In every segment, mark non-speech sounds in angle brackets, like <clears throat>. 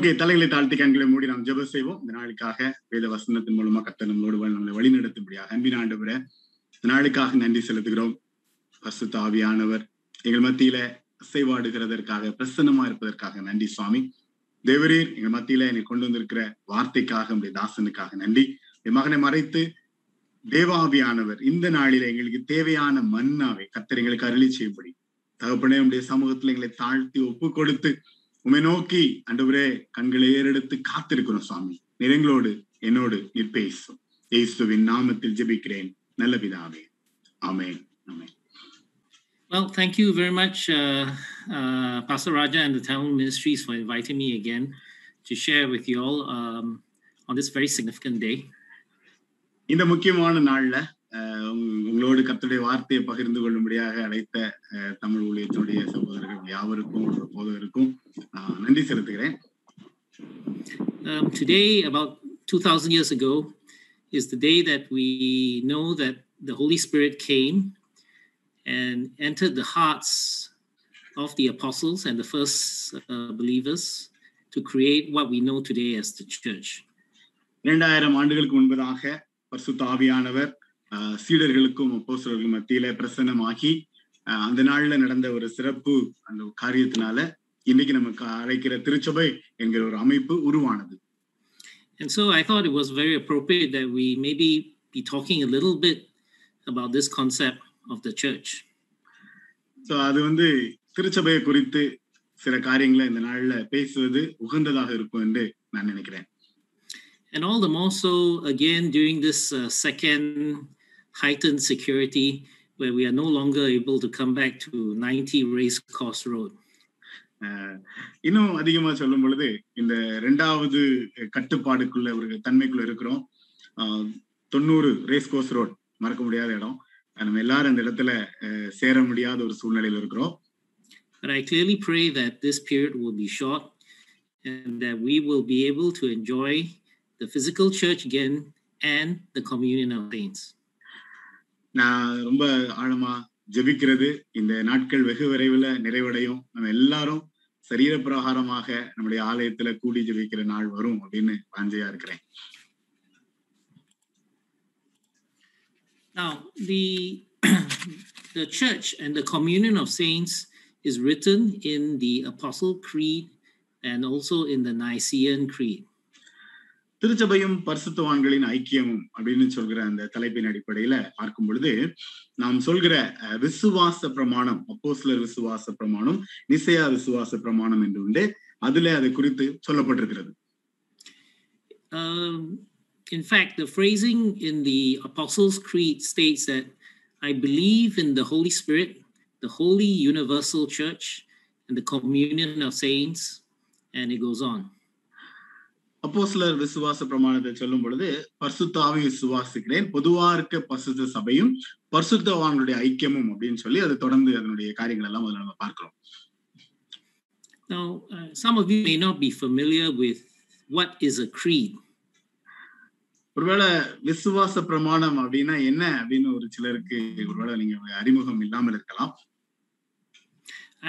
Okay தலைகளை தாழ்த்தி கண்களை மூடி நாம் ஜெபம் செய்வோம். இந்த நாளுக்காக வேத வசனத்தின் மூலமா கத்த நம்மளோடு நம்மளை வழிநடத்தும்படியாக அன்பின் ஆண்டவரை இந்த நாளுக்காக நன்றி செலுத்துகிறோம். பசு தாவியானவர் எங்கள் மத்தியில அசைவாடுகிறதற்காக பிரசன்னமா இருப்பதற்காக நன்றி சுவாமி. தேவரீர் எங்கள் மத்தியில என்னை கொண்டு வந்திருக்கிற வார்த்தைக்காக உடைய தாசனுக்காக நன்றி. என் மகனை மறைத்து தேவாவியானவர் இந்த நாளில எங்களுக்கு தேவையான மன்னாவை கத்தர் எங்களுக்கு அருளி செய்யும்படி. தகப்பனே உடைய சமூகத்துல எங்களை தாழ்த்தி ஒப்பு கொடுத்து உமை நோக்கி அண்டவரே கண்களை ஏறெடுத்து காத்திருக்கிறோம் சுவாமி நிறங்களோடு என்னோடு நீர் பேசும் இயேசுவின் நாமத்தில் ஜெபிக்கிறேன் நல்ல பிதாவே ஆமென் ஆமென் Well, thank you very much, uh, uh, Pastor Raja and the Tamil Ministries, for inviting me again to share with you all um, on this very significant day. இந்த முக்கியமான நாள்ல அஹ், உங்க- உங்களோடு கர்த்தருடைய வார்த்தையை பகிர்ந்து கொள்ளும்படியாக அழைத்த அஹ், தமிழ் ஊழியத்தினுடைய சகோதரர்கள் யாவருக்கும் போதவருக்கும் அஹ், நன்றி செலுத்துகிறேன் Um, today, about 2,000 years ago, is the day that we know that the Holy Spirit came and entered the hearts of the apostles and the first uh, believers to create what we know today as the church. இரண்டாயிரம் ஆண்டுகளுக்கு முன்பதாக பரிசுத்த ஆவியானவர் அஹ், சீடர்களுக்கும் அப்போஸ்தலர்களுக்கும் மத்தியில பிரசன்னமாகி அஹ், அந்த நாள்ல நடந்த ஒரு சிறப்பு அந்த காரியத்தினால இன்னைக்கு நமக்கு அழைக்கிற திருச்சபை என்கிற ஒரு அமைப்பு உருவானது And so I thought it was very appropriate that we maybe be talking a little bit about this concept of the church. So அது வந்து திருச்சபையை குறித்து சில காரியங்களை இந்த நாள்ல பேசுவது உகந்ததாக இருக்கும் என்று நான் நினைக்கிறேன் And all the more so, again, during this uh, second heightened security, where we are no longer able to come back to 90 Race Course Road. அஹ், இன்னும் அதிகமா சொல்லும் பொழுது இந்த ரெண்டாவது கட்டுப்பாடுக்குள்ள ஒரு தன்மைக்குள்ள இருக்கிறோம் அஹ், தொண்ணூறு ரேஸ் கோர்ஸ் ரோட் மறக்க முடியாத இடம் அஹ், நம்ம எல்லாரும் இந்த இடத்துல அஹ், சேர முடியாத ஒரு சூழ்நிலையில இருக்கிறோம் But I clearly pray that this period will be short and that we will be able to enjoy the physical church again and the communion of saints. நான் ரொம்ப ஆழமா ஜெபிக்கிறது இந்த நாட்கள் வெகு விரைவில் நிறைவடையும் நம்ம எல்லாரும் சரீர பிரகாரமாக நம்முடைய ஆலயத்துல கூடி ஜெபிக்கிற நாள் வரும் அப்படின்னு வாஞ்சையா இருக்கிறேன் Now, the <clears throat> the church and the communion of saints is written in the Apostle Creed and also in the Nicene Creed. திருச்சபையும் பரிசுத்தவான்களின் ஐக்கியமும் அப்படின்னு சொல்கிற அந்த தலைப்பின் அடிப்படையில பார்க்கும் பொழுது நாம் சொல்கிற அஹ், விசுவாச பிரமாணம் அப்போஸ்லர் விசுவாச பிரமாணம் நிசையா விசுவாச பிரமாணம் என்று உண்டு அதுல அது குறித்து சொல்லப்பட்டிருக்கிறது um, in fact, the phrasing in the Apostles' Creed states that I believe in the Holy Spirit, the Holy Universal Church, and the communion of saints, and it goes on. அப்போஸ்லர் விசுவாச பிரமாணத்தை சொல்லும் பொழுது பரிசுத்தாவை விசுவாசிக்கிறேன் பொதுவா இருக்க பரிசுத்த சபையும் பரிசுத்தவான்களுடைய ஐக்கியமும் அப்படின்னு சொல்லி அது தொடர்ந்து அதனுடைய காரியங்கள் எல்லாம் அதுல நம்ம பார்க்கிறோம் Now, uh, some of you may not be familiar with what is a creed. ஒருவேளை விசுவாச பிரமாணம் அப்படின்னா என்ன அப்படின்னு ஒரு சிலருக்கு ஒருவேளை நீங்க அறிமுகம் இல்லாமல் இருக்கலாம்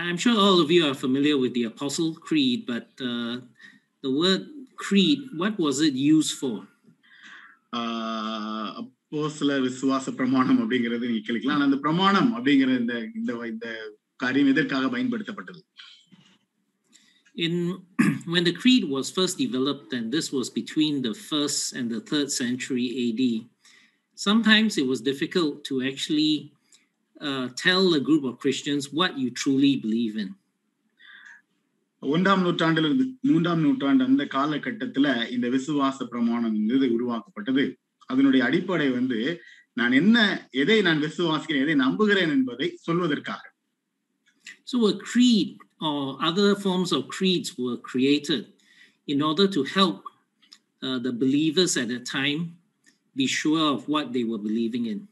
I'm sure all of you are familiar with the Apostle Creed, but uh, the word creed, what was it used for? ஆஹ் அப்போ சில விசுவாச பிரமாணம் அப்படிங்கிறது நீங்க கேட்கலாம் ஆனா அந்த பிரமாணம் அப்படிங்கிற இந்த இந்த இந்த காரியம் எதற்காக பயன்படுத்தப்பட்டது In <clears throat> when the creed was first developed, and this was between the first and the third century AD, sometimes it was difficult to actually uh, tell a group of Christians what you truly believe in. ஒன்றாம் நூற்றாண்டிலிருந்து மூன்றாம் நூற்றாண்டு அந்த காலகட்டத்துல இந்த விசுவாச பிரமாணம் உருவாக்கப்பட்டது அதனுடைய அடிப்படை வந்து நான் என்ன எதை நான் விசுவாசிக்கிறேன் எதை நம்புகிறேன் என்பதை சொல்வதற்காக So a creed or other forms of creeds were created in order to help uh, the believers at that time be sure of what they were believing in.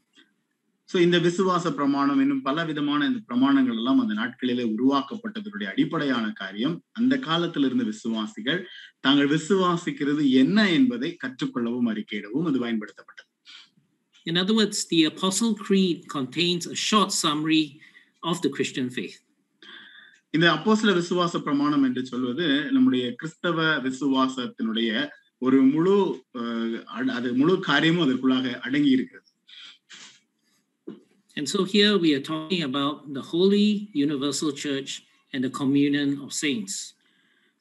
So இந்த விசுவாச பிரமாணம் இன்னும் பல விதமான இந்த பிரமாணங்கள் எல்லாம் அந்த நாட்களிலே உருவாக்கப்பட்டதனுடைய அடிப்படையான காரியம். அந்த காலத்தில் இருந்த விசுவாசிகள் தாங்கள் விசுவாசிக்கிறது என்ன என்பதை கற்றுக்கொள்ளவும் அறிக்கையிடவும் அது பயன்படுத்தப்பட்டது. In other words, the Apostle Creed contains a short summary of the Christian faith. இந்த அப்போஸ்தல விசுவாச பிரமாணம் என்று சொல்வது நம்முடைய கிறிஸ்தவ விசுவாசத்தினுடைய ஒரு முழு அது முழு காரியமும் அதற்குள்ளாக அடங்கி இருக்கிறது. And so here we are talking about the Holy Universal Church and the communion of saints.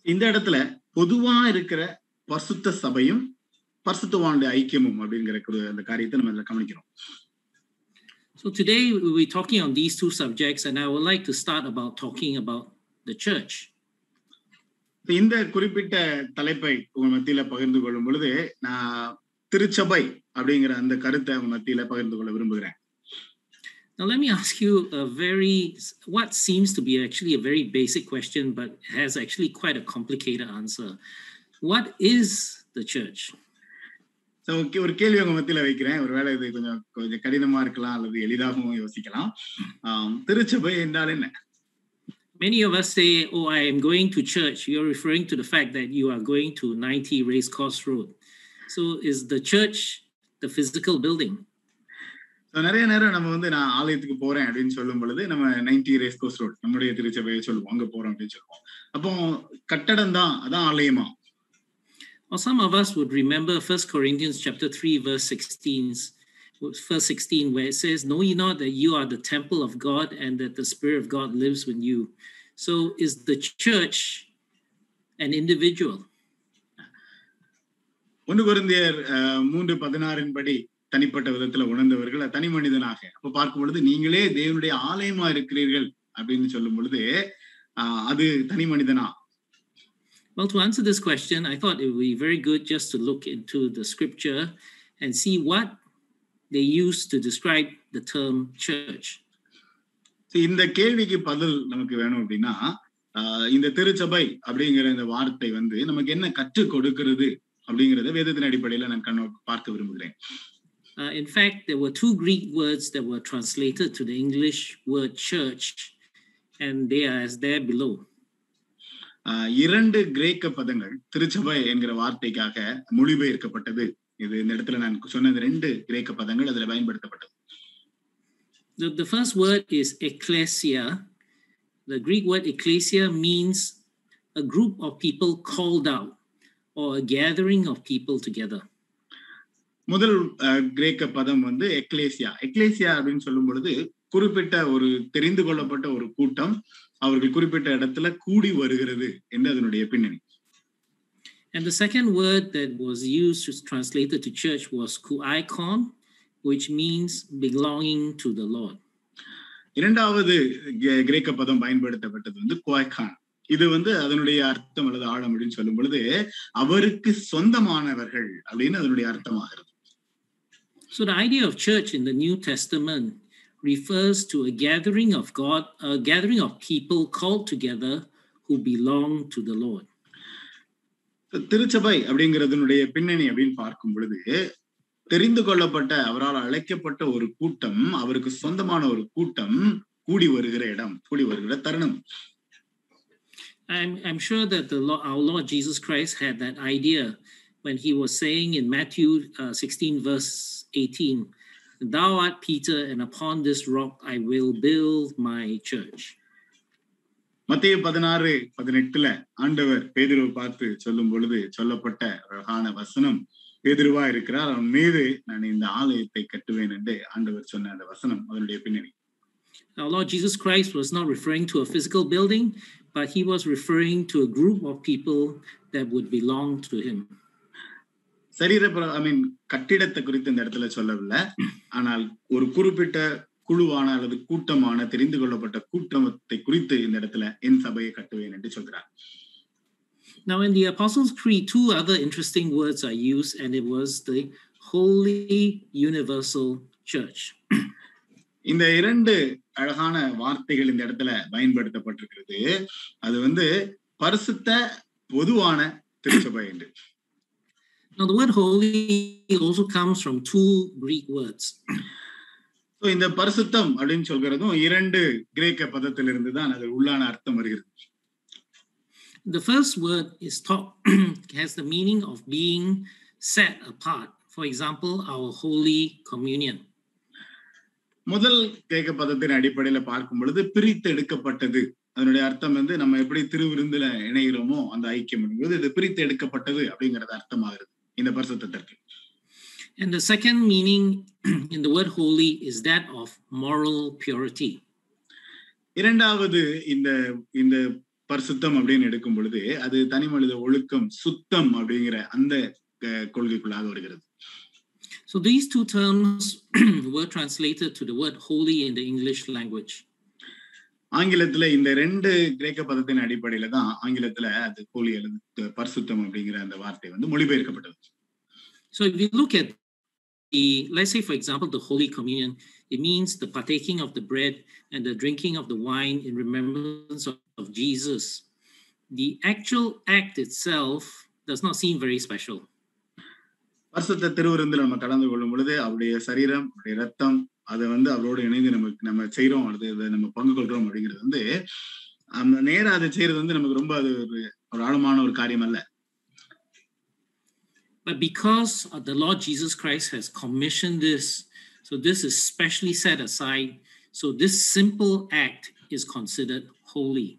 இந்த இடத்துல பொதுவா இருக்கிற பரிசுத்த சபையும் பரிசுத்தவானுடைய ஐக்கியமும் அப்படிங்கிற அந்த காரியத்தை நம்ம இதுல கவனிக்கிறோம் So today we'll be talking on these two subjects, and I would like to start about talking about the church. இந்த குறிப்பிட்ட தலைப்பை உங்க மத்தியில பகிர்ந்து கொள்ளும் பொழுது நான் திருச்சபை அப்படிங்கிற அந்த கருத்தை உங்க மத்தியில பகிர்ந்து கொள்ள விரும்புகிறேன் Now, let me ask you a very, what seems to be actually a very basic question, but has actually quite a complicated answer. What is the church? So, okay, ஒரு கேள்வி உங்க மத்தியில வைக்கிறேன் ஒருவேளை இது கொஞ்சம் கொஞ்சம் கடினமா இருக்கலாம் அல்லது எளிதாகவும் யோசிக்கலாம் ஆம், திருச்சபை என்றால் என்ன Many of us say, Oh, I am going to church. You're referring to the fact that you are going to 90 Racecourse Road. So, is the church the physical building? So, நிறைய நேரம் நம்ம வந்து நான் ஆலயத்துக்கு போறேன் அப்படின்னு சொல்லும் பொழுது நம்ம நைன்டி ரேஸ் கோஸ் ரோட் நம்முடைய திருச்சபையை சொல்லுவோம் அங்க போறோம் அப்படின்னு சொல்லுவோம் அப்போ கட்டடம் தான் அதான் ஆலயமா Or some of us would remember 1 Corinthians chapter 3, verse 16, verse 16, where it says, Know ye not that you are the temple of God and that the Spirit of God lives in you? So is the church an individual? ஒன்று குருந்தியர் மூன்று பதினாறின் படி தனிப்பட்ட விதத்துல உணர்ந்தவர்கள் தனி மனிதனாக. அப்ப பார்க்கும் பொழுது நீங்களே தேவனுடைய ஆலயமா இருக்கிறீர்கள் அப்படின்னு சொல்லும் பொழுது அது தனி மனிதனா? Well, to answer this question, I thought it would be very good just to look into the scripture and see what they use to describe the term church. இந்த கேள்விக்கு பதில் நமக்கு வேணும் அப்படின்னா இந்த திருச்சபை அப்படிங்கிற இந்த வார்த்தை வந்து நமக்கு என்ன கற்றுக் கொடுக்கிறது அப்படிங்கறத வேதத்தின் அடிப்படையில நான் கண்ணோ பார்க்க விரும்புகிறேன். Uh, in fact, there were two Greek words that were translated to the English word church, and they are as there below. ஆஹ் இரண்டு கிரேக்க பதங்கள் திருச்சபை என்கிற வார்த்தைக்காக மொழிபெயர்க்கப்பட்டது இது இந்த இடத்துல நான் சொன்ன இந்த ரெண்டு கிரேக்க பதங்கள் அதுல பயன்படுத்தப்பட்டது The, the first word is ecclesia. The Greek word ecclesia means a group of people called out or a gathering of people together. முதல் கிரேக்க பதம் வந்து எக்லேசியா. எக்லேசியா அப்படின்னு சொல்லும் பொழுது குறிப்பிட்ட ஒரு தெரிந்து கொள்ளப்பட்ட ஒரு கூட்டம் அவர்கள் குறிப்பிட்ட இடத்துல கூடி வருகிறது என்று அதனுடைய பின்னணி. And the second word that was used to translated to church was kuikon, which means belonging to the Lord. இரண்டாவது கிரேக்க பதம் பயன்படுத்தப்பட்டது வந்து குவாய்கான். இது வந்து அதனுடைய அர்த்தம் அல்லது ஆழம் அப்படின்னு சொல்லும் பொழுது அவருக்கு சொந்தமானவர்கள் அப்படின்னு அதனுடைய அர்த்தமாகிறது. So the idea of church in the New Testament refers to a gathering of God, a gathering of people called together who belong to the Lord. திருச்சபை அப்படிங்கிறதுனுடைய பின்னணி அப்படின்னு பார்க்கும் பொழுது தெரிந்து கொள்ளப்பட்ட அவரால் அழைக்கப்பட்ட ஒரு கூட்டம் அவருக்கு சொந்தமான ஒரு கூட்டம் கூடி வருகிற இடம் கூடி வருகிற தருணம் I'm, I'm sure that the Lord, our Lord Jesus Christ had that idea when he was saying in Matthew uh, 16, verse 18, Thou art Peter, and upon this rock I will build my church. மத்திய பதினாறு பதினெட்டுல ஆண்டவர் பேதுருவை பார்த்து சொல்லும் பொழுது சொல்லப்பட்ட அழகான வசனம் பேதுருவா இருக்கிறார் அவன் மீது நான் இந்த ஆலயத்தை கட்டுவேன் என்று ஆண்டவர் சொன்ன அந்த வசனம் அதனுடைய பின்னணி Our Lord Jesus Christ was not referring to a physical building, but he was referring to a group of people that would belong to him. சரீர ஐ மீன் கட்டிடத்தை குறித்து இந்த இடத்துல சொல்லவில்லை. ஆனால் ஒரு குறிப்பிட்ட குழுவான அல்லது கூட்டமான தெரிந்து கொள்ளப்பட்ட கூட்டத்தை குறித்து இந்த இடத்துல என் சபையை கட்டுவேன் என்று சொல்கிறார். Now, in the Apostles' Creed, two other interesting words are used, and it was the Holy Universal Church. இந்த இரண்டு அழகான வார்த்தைகள் இந்த இடத்துல பயன்படுத்தப்பட்டிருக்கிறது. அது வந்து பரிசுத்த பொதுவான திருச்சபை என்று. Now, the word holy also comes from two Greek words. So, இந்த பரிசுத்தம் அப்படின்னு சொல்கிறதும் இரண்டு கிரேக்க பதத்திலிருந்து தான் அது உள்ளான அர்த்தம் வருகிறது The first word is talk <clears throat> has the meaning of being set apart. For example, our Holy Communion. முதல் கிரேக்க பதத்தின் அடிப்படையில பார்க்கும் பொழுது பிரித்து எடுக்கப்பட்டது அதனுடைய அர்த்தம் வந்து நம்ம எப்படி திருவிருந்துல இணைகிறோமோ அந்த ஐக்கியம் என்பது இது பிரித்து எடுக்கப்பட்டது அப்படிங்கறது அர்த்தமாகிறது இந்த பரிசுத்தத்திற்கு And the second meaning <clears throat> in the word holy is that of moral purity. இரண்டாவது இந்த இந்த பரிசுத்தம் அப்படின்னு எடுக்கும் பொழுது அது தனி மனித ஒழுக்கம் சுத்தம் அப்படிங்கிற அந்த அஹ், கொள்கைக்குள்ளாக வருகிறது So these two terms <clears throat> were translated to the word holy in the English language. ஆங்கிலத்துல இந்த ரெண்டு கிரேக்க பதத்தின் அடிப்படையில தான் ஆங்கிலத்துல அது போலி அல்லது பரிசுத்தம் அப்படிங்கிற அந்த வார்த்தை வந்து மொழிபெயர்க்கப்பட்டது So if you look at the, let's say, for example, the Holy Communion, it means the partaking of the bread and the drinking of the wine in remembrance of, of Jesus. The actual act itself does not seem very special. பரிசுத்த திருவிருந்தில் நம்ம கலந்து கொள்ளும் பொழுது அவருடைய சரீரம் அவருடைய ரத்தம் அதை வந்து அவரோடு இணைந்து நம்ம நம்ம செய்றோம் அல்லது அதை நம்ம பங்கு கொள்றோம் அப்படிங்கிறது வந்து அந்த நேரா அதை செய்யறது வந்து நமக்கு ரொம்ப அது ஒரு ஒரு ஆழமான ஒரு காரியம் அல்ல But because the Lord Jesus Christ has commissioned this, so this is specially set aside. So this simple act is considered holy.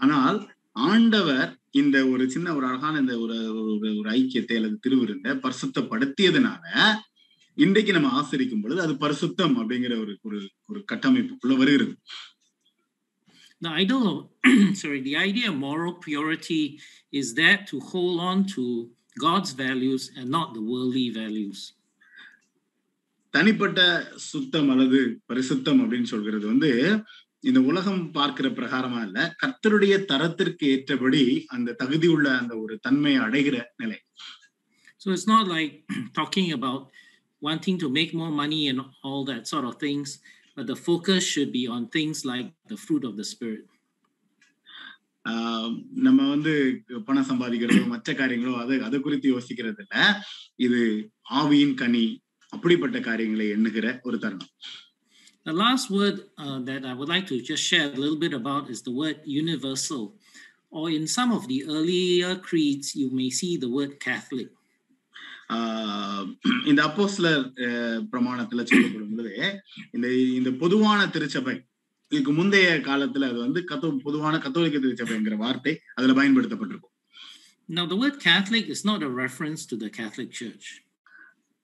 ஆனால் ஆண்டவர் இந்த ஒரு சின்ன ஒரு அழகான இந்த ஒரு ஒரு ஒரு ஐக்கியத்தை அல்லது திருவிருந்த பரிசுத்தப்படுத்தியதுனால இன்றைக்கு நம்ம ஆசரிக்கும் பொழுது அது பரிசுத்தம் அப்படிங்கிற ஒரு ஒரு ஒரு கட்டமைப்புக்குள்ள வருகிறது The idol of, sorry, the idea of moral purity is that to hold on to God's values and not the worldly values. தனிப்பட்ட சுத்தம் அல்லது பரிசுத்தம் அப்படின்னு சொல்கிறது வந்து இந்த உலகம் பார்க்கிற பிரகாரமா இல்ல. கர்த்தருடைய தரத்திற்கு ஏற்றபடி அந்த தகுதி உள்ள அந்த ஒரு தன்மையை அடைகிற நிலை. So it's not like <clears throat> talking about wanting to make more money and all that sort of things, but the focus should be on things like the fruit of the Spirit. நம்ம வந்து பணம் சம்பாதிக்கிறதோ மற்ற காரியங்களோ அது அது குறித்து யோசிக்கிறது இல்ல இது ஆவியின் கனி அப்படிப்பட்ட காரியங்களை எண்ணுகிற ஒரு தருணம். The last word uh, that I would like to just share a little bit about is the word universal. Or in some of the earlier creeds, you may see the word Catholic. ஆஹ் <clears throat> இந்த அப்போஸ்லர் பிரமாணத்துல சொல்லப்படும் பொழுது இந்த இந்த பொதுவான திருச்சபை இதுக்கு முந்தைய காலத்துல அது வந்து கத்தோ பொதுவான கத்தோலிக்க திருச்சபைங்கிற வார்த்தை அதுல பயன்படுத்தப்பட்டிருக்கும் Now, the word Catholic is not a reference to the Catholic Church.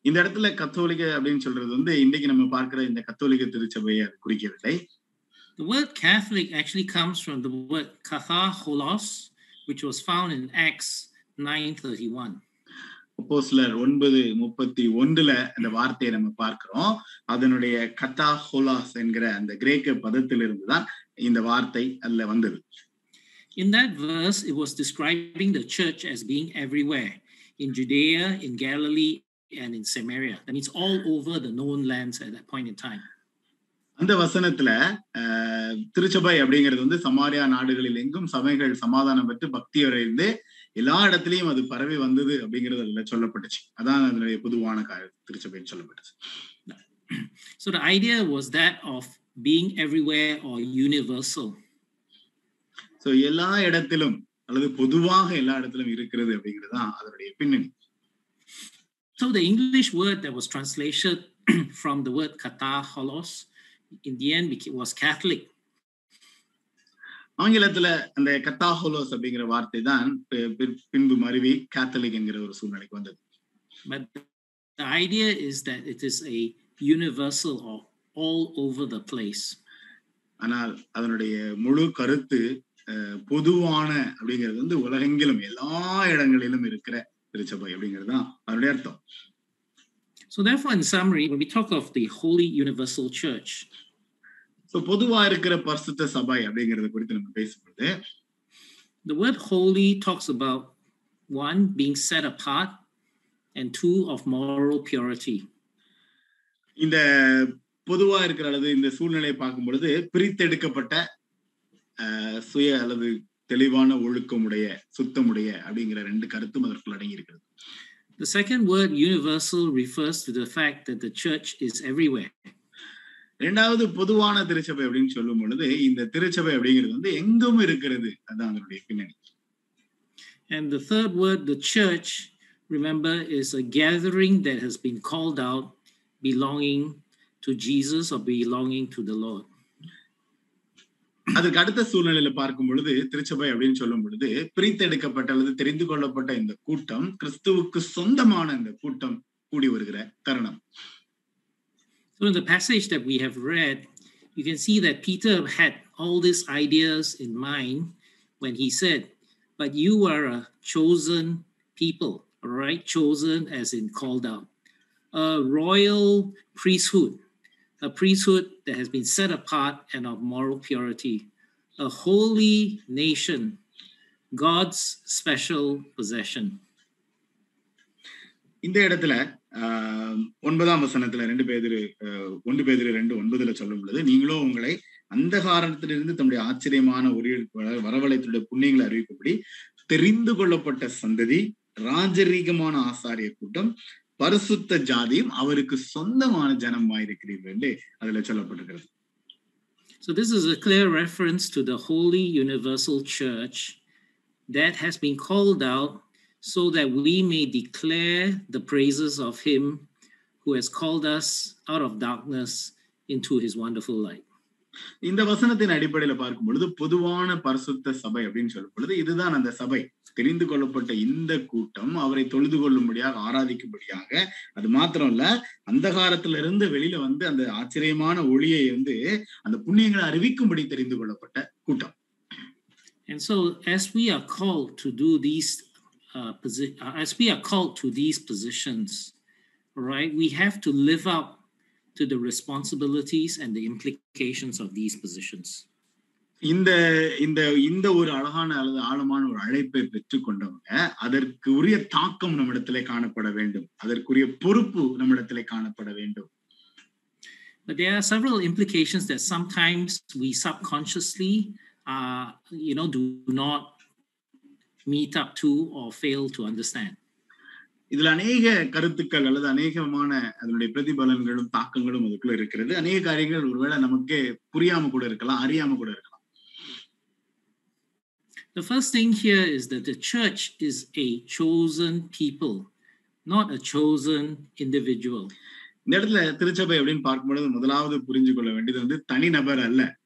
இந்த இடத்துல கத்தோலிக்க அப்படின்னு சொல்றது வந்து இன்னைக்கு நம்ம பார்க்கிற இந்த கத்தோலிக்க திருச்சபையை அது குறிக்கவில்லை. The word Catholic actually comes from the word kathaholos, which was found in Acts 9:31. அப்போஸ்லர் ஒன்பது முப்பத்தி ஒன்றுல அந்த வார்த்தையை நம்ம பார்க்கிறோம். அதனுடைய கத்தா ஹோலாஸ் என்கிற அந்த கிரேக்க பதத்திலிருந்து தான் இந்த வார்த்தை அதுல வந்தது. In that verse, it was describing the church as being everywhere. In Judea, in Galilee, and in Samaria. That means all over the known lands at that point in time. அந்த வசனத்துல திருச்சபை அப்படிங்கிறது வந்து சமாரியா நாடுகளில் எங்கும் சபைகள் சமாதானம் பெற்று பக்தி அடைந்து எல்லா இடத்துலயும் அது பரவி வந்தது அப்படிங்கிறது அதுல சொல்லப்பட்டுச்சு அதான் அதனுடைய பொதுவான திருச்சபைன்னு சொல்லப்பட்டுச்சு So the idea was that of being everywhere or universal. So எல்லா இடத்திலும் அல்லது பொதுவாக எல்லா இடத்திலும் இருக்கிறது அப்படிங்கிறது தான் அதனுடைய பின்னணி So the English word that was translated from the word kathaholos in the end was Catholic. ஆங்கிலத்துல அந்த கத்தாஹோலோஸ் அப்படிங்கிற வார்த்தை தான் பின்பு மருவி கேத்தலிக் என்கிற ஒரு சூழ்நிலைக்கு வந்தது But the idea is that it is a universal or all over the place. ஆனால் அதனுடைய முழு கருத்து பொதுவான அப்படிங்கிறது வந்து உலகெங்கிலும் எல்லா இடங்களிலும் இருக்கிற திருச்சபை அப்படிங்கிறது தான் அதனுடைய அர்த்தம் So therefore, in summary, when we talk of the Holy Universal Church, so பொதுவா இருக்கிற பரிசுத்த சபை அப்படிங்கறத குறித்து நம்ம பேசும்போது the word holy talks about one being set apart and two of moral purity. இந்த பொதுவா இருக்கிற அல்லது இந்த சூழ்நிலையை பார்க்கும் பொழுது பிரித்தெடுக்கப்பட்ட சுய அல்லது தெளிவான ஒழுக்கமுடைய சுத்தமுடைய அப்படிங்கிற ரெண்டு கருத்தும் அதற்குள் அடங்கி இருக்கிறது The second word, universal, refers to the fact that the church is everywhere. இரண்டாவது பொதுவான திருச்சபை அப்படின்னு சொல்லும் பொழுது இந்த திருச்சபை அப்படிங்கிறது வந்து எங்கும் இருக்கிறது அதான் அதனுடைய பின்னணி And the third word, the church, remember, is a gathering that has been called out belonging to Jesus or belonging to the Lord. அதுக்கு அடுத்த சூழ்நிலையில பார்க்கும் பொழுது திருச்சபை அப்படின்னு சொல்லும் பொழுது பிரித்தெடுக்கப்பட்ட அல்லது தெரிந்து கொள்ளப்பட்ட இந்த கூட்டம் கிறிஸ்துவுக்கு சொந்தமான இந்த கூட்டம் கூடி வருகிற தருணம் So, in the passage that we have read, you can see that Peter had all these ideas in mind when he said, But you are a chosen people, all right? Chosen as in called out, a royal priesthood, a priesthood that has been set apart and of moral purity, a holy nation, God's special possession. இந்த இடத்துல ஆஹ் ஒன்பதாம் வசனத்துல ரெண்டு பேதிரு ஒன்று பேதிரு ரெண்டு ஒன்பதுல சொல்லும் பொழுது நீங்களும் உங்களை அந்த காரணத்திலிருந்து தம்முடைய ஆச்சரியமான ஒரு வரவழைத்துடைய புண்ணியங்களை அறிவிக்கப்படி தெரிந்து கொள்ளப்பட்ட சந்ததி ராஜரீகமான ஆசாரிய கூட்டம் பரிசுத்த ஜாதியும் அவருக்கு சொந்தமான ஜனமாயிருக்கிறீர்கள் என்று அதுல சொல்லப்பட்டிருக்கிறது So, this is a clear reference to the Holy Universal Church that has been called out so that we may declare the praises of Him who has called us out of darkness into His wonderful light. இந்த வசனத்தின் அடிப்படையில பார்க்கும் பொழுது பொதுவான பரிசுத்த சபை அப்படின்னு சொல்லும் பொழுது இதுதான் அந்த சபை. தெரிந்து கொள்ளப்பட்ட இந்த கூட்டம் அவரை தொழுது கொள்ளும்படியாக ஆராதிக்கும்படியாக அது மாத்திரம் இல்ல அந்தகாரத்துல இருந்து வெளியில வந்து அந்த ஆச்சரியமான ஒளியை வந்து அந்த புண்ணியங்களை அறிவிக்கும்படி தெரிந்து கொள்ளப்பட்ட கூட்டம். And so, as we are called to do these, uh, posi- uh, as we are called to these positions, right, we have to live up to the responsibilities and the implications of these positions. இந்த இந்த இந்த ஒரு அழகான அல்லது ஆழமான ஒரு அழைப்பை பெற்றுக்கொண்டவங்க அதற்கு உரிய தாக்கம் நம்மிடத்திலே காணப்பட வேண்டும் அதற்குரிய பொறுப்பு நம்மிடத்திலே காணப்பட வேண்டும் But there are several implications that sometimes we subconsciously, uh, you know, do not meet up to or fail to understand. இதுல அநேக கருத்துக்கள் அல்லது அநேகமான அதனுடைய பிரதிபலன்களும் தாக்கங்களும் அதுக்குள்ள இருக்கிறது. அநேக காரியங்கள் ஒருவேளை நமக்கே புரியாம கூட இருக்கலாம் அறியாம கூட இருக்கலாம். The first thing here is that the church is a chosen people, not a chosen individual. இந்த இடத்துல திருச்சபை அப்படின்னு பார்க்கும்பொழுது முதலாவது புரிஞ்சு கொள்ள வேண்டியது வந்து தனிநபர் அல்ல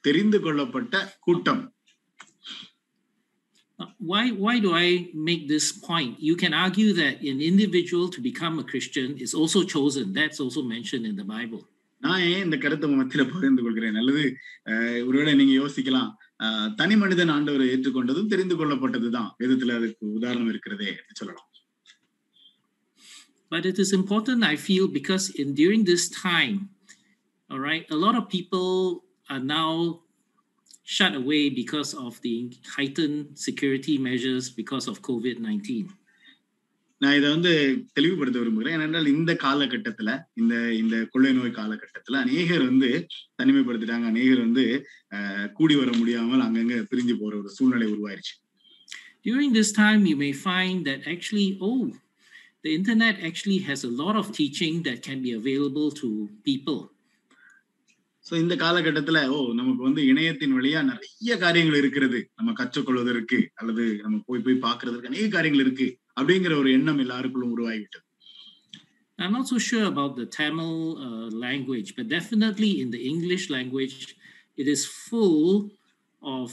தெரிந்து கொள்ளப்பட்ட கூட்டம். Why, why do I make this point? You can argue that an individual to become a Christian is also chosen. That's also mentioned in the Bible. நான் ஏன் இந்த கருத்தை உங்க மத்தியில பகிர்ந்து கொள்கிறேன் அல்லது அஹ், ஒருவேளை நீங்க யோசிக்கலாம் அஹ், தனி மனிதன் ஆண்டவரை ஏற்றுக்கொண்டதும் தெரிந்து கொள்ளப்பட்டதுதான் வேதத்துல அதுக்கு உதாரணம் இருக்கிறதே என்று சொல்லலாம் But it is important, I feel, because in during this time, all right, a lot of people are now shut away because of the heightened security measures because of COVID 19. நான் இதை வந்து தெளிவுபடுத்த விரும்புகிறேன் ஏனென்றால் இந்த காலகட்டத்துல இந்த இந்த கொள்ளை நோய் காலகட்டத்துல அநேகர் வந்து தனிமைப்படுத்திட்டாங்க அநேகர் வந்து அஹ், கூடி வர முடியாமல் அங்கங்க பிரிஞ்சு போற ஒரு சூழ்நிலை உருவாயிருச்சு During this time, you may find that actually, oh, the internet actually has a lot of teaching that can be available to people. So இந்த காலகட்டத்துல ஓ நமக்கு வந்து இணையத்தின் வழியா நிறைய காரியங்கள் இருக்கிறது நம்ம கற்றுக்கொள்வதற்கு அல்லது நம்ம போய் போய் பாக்குறதுக்கு அநேக காரியங்கள் இருக்கு அப்படிங்கிற ஒரு எண்ணம் எல்லாருக்குள்ளும் உருவாகிவிட்டது I'm not so sure about the Tamil uh, language, but definitely in the English language, it is full of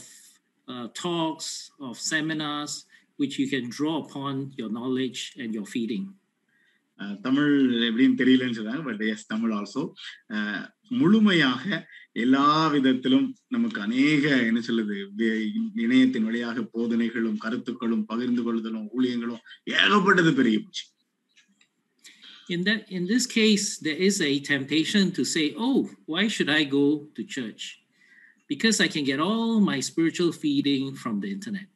uh, talks, of seminars, which you can draw upon your knowledge and your feeding. Tamil எப்படின்னு தெரியலன்னு சொல்றாங்க but S Tamil also முழுமையாக எல்லா விதத்திலும் நமக்கு அநேக என்ன சொல்லுது இணையத்தின் வழியாக போதனைகளும் கருத்துக்களும் பகிர்ந்து கொள்ளுதலும் ஊழியங்களும் ஏகப்பட்டது பெருகி போச்சு In that, in this case, there is a temptation to say, "Oh, why should I go to church? Because I can get all my spiritual feeding from the internet."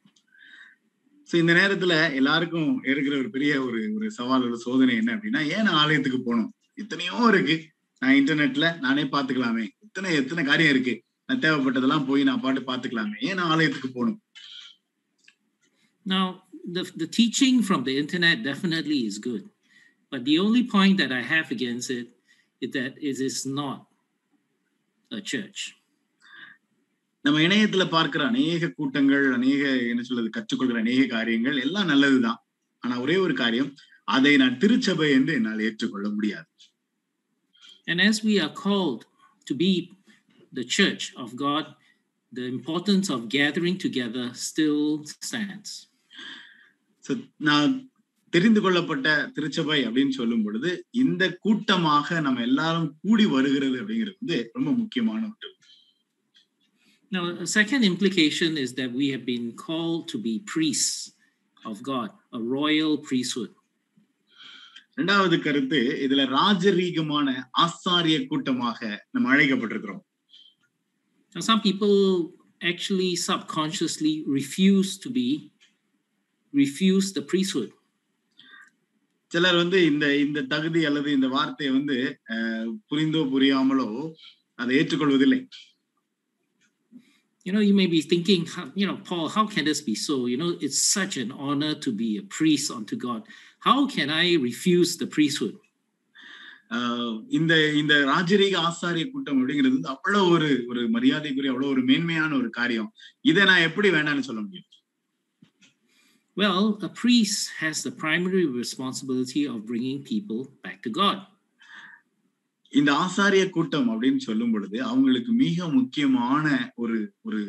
So இந்த நேரத்துல எல்லாருக்கும் இருக்கிற ஒரு பெரிய ஒரு ஒரு சவால் ஒரு சோதனை என்ன அப்படின்னா ஏன் நான் ஆலயத்துக்கு போகணும்? எத்தனையோ இருக்கு. நான் இன்டர்நெட்ல நானே பாத்துக்கலாமே இத்தனை எத்தனை காரியம் இருக்கு. நான் தேவைப்பட்டதெல்லாம் போய் நான் பாட்டு பாத்துக்கலாமே ஏன் நான் ஆலயத்துக்கு போகணும்? Now, the, the teaching from the internet definitely is good. But the only point that I have against it is that it is not a church. நம்ம இணையத்துல பார்க்கிற அநேக கூட்டங்கள் அநேக என்ன சொல்றது கற்றுக்கொள்கிற அநேக காரியங்கள் எல்லாம் நல்லதுதான். ஆனா ஒரே ஒரு காரியம் அதை நான் திருச்சபை என்று என்னால் ஏற்றுக்கொள்ள முடியாது. And as we are called to be the church of God, the importance of gathering together still stands. So, நான் தெரிந்து கொள்ளப்பட்ட திருச்சபை அப்படின்னு சொல்லும் பொழுது இந்த கூட்டமாக நம்ம எல்லாரும் கூடி வருகிறது அப்படிங்கிறது வந்து ரொம்ப முக்கியமான ஒன்று. Now, a second implication is that we have been called to be priests of God, a royal priesthood. இரண்டாவது கருத்து இதுல ராஜரீகமான ஆசாரிய கூட்டமாக நம்ம அழைக்கப்பட்டிருக்கிறோம் Now, some people actually subconsciously refuse to be, refuse the priesthood. சிலர் வந்து இந்த இந்த தகுதி அல்லது இந்த வார்த்தையை வந்து அஹ், புரிந்தோ புரியாமலோ அதை ஏற்றுக்கொள்வதில்லை You know, you may be thinking, how, you know, Paul, how can this be so? You know, it's such an honor to be a priest unto God. How can I refuse the priesthood? ஆஹ் இந்த இந்த ராஜரீக ஆசாரிய கூட்டம் அப்படிங்கிறது வந்து அவ்வளவு ஒரு ஒரு மரியாதைக்குரிய அவ்வளவு ஒரு மேன்மையான ஒரு காரியம் இதை நான் எப்படி வேண்டாம்னு சொல்ல முடியும் Well, a priest has the primary responsibility of bringing people back to God. இந்த ஆசாரிய கூட்டம் அப்படின்னு சொல்லும் பொழுது அவங்களுக்கு மிக முக்கியமான ஒரு ஒரு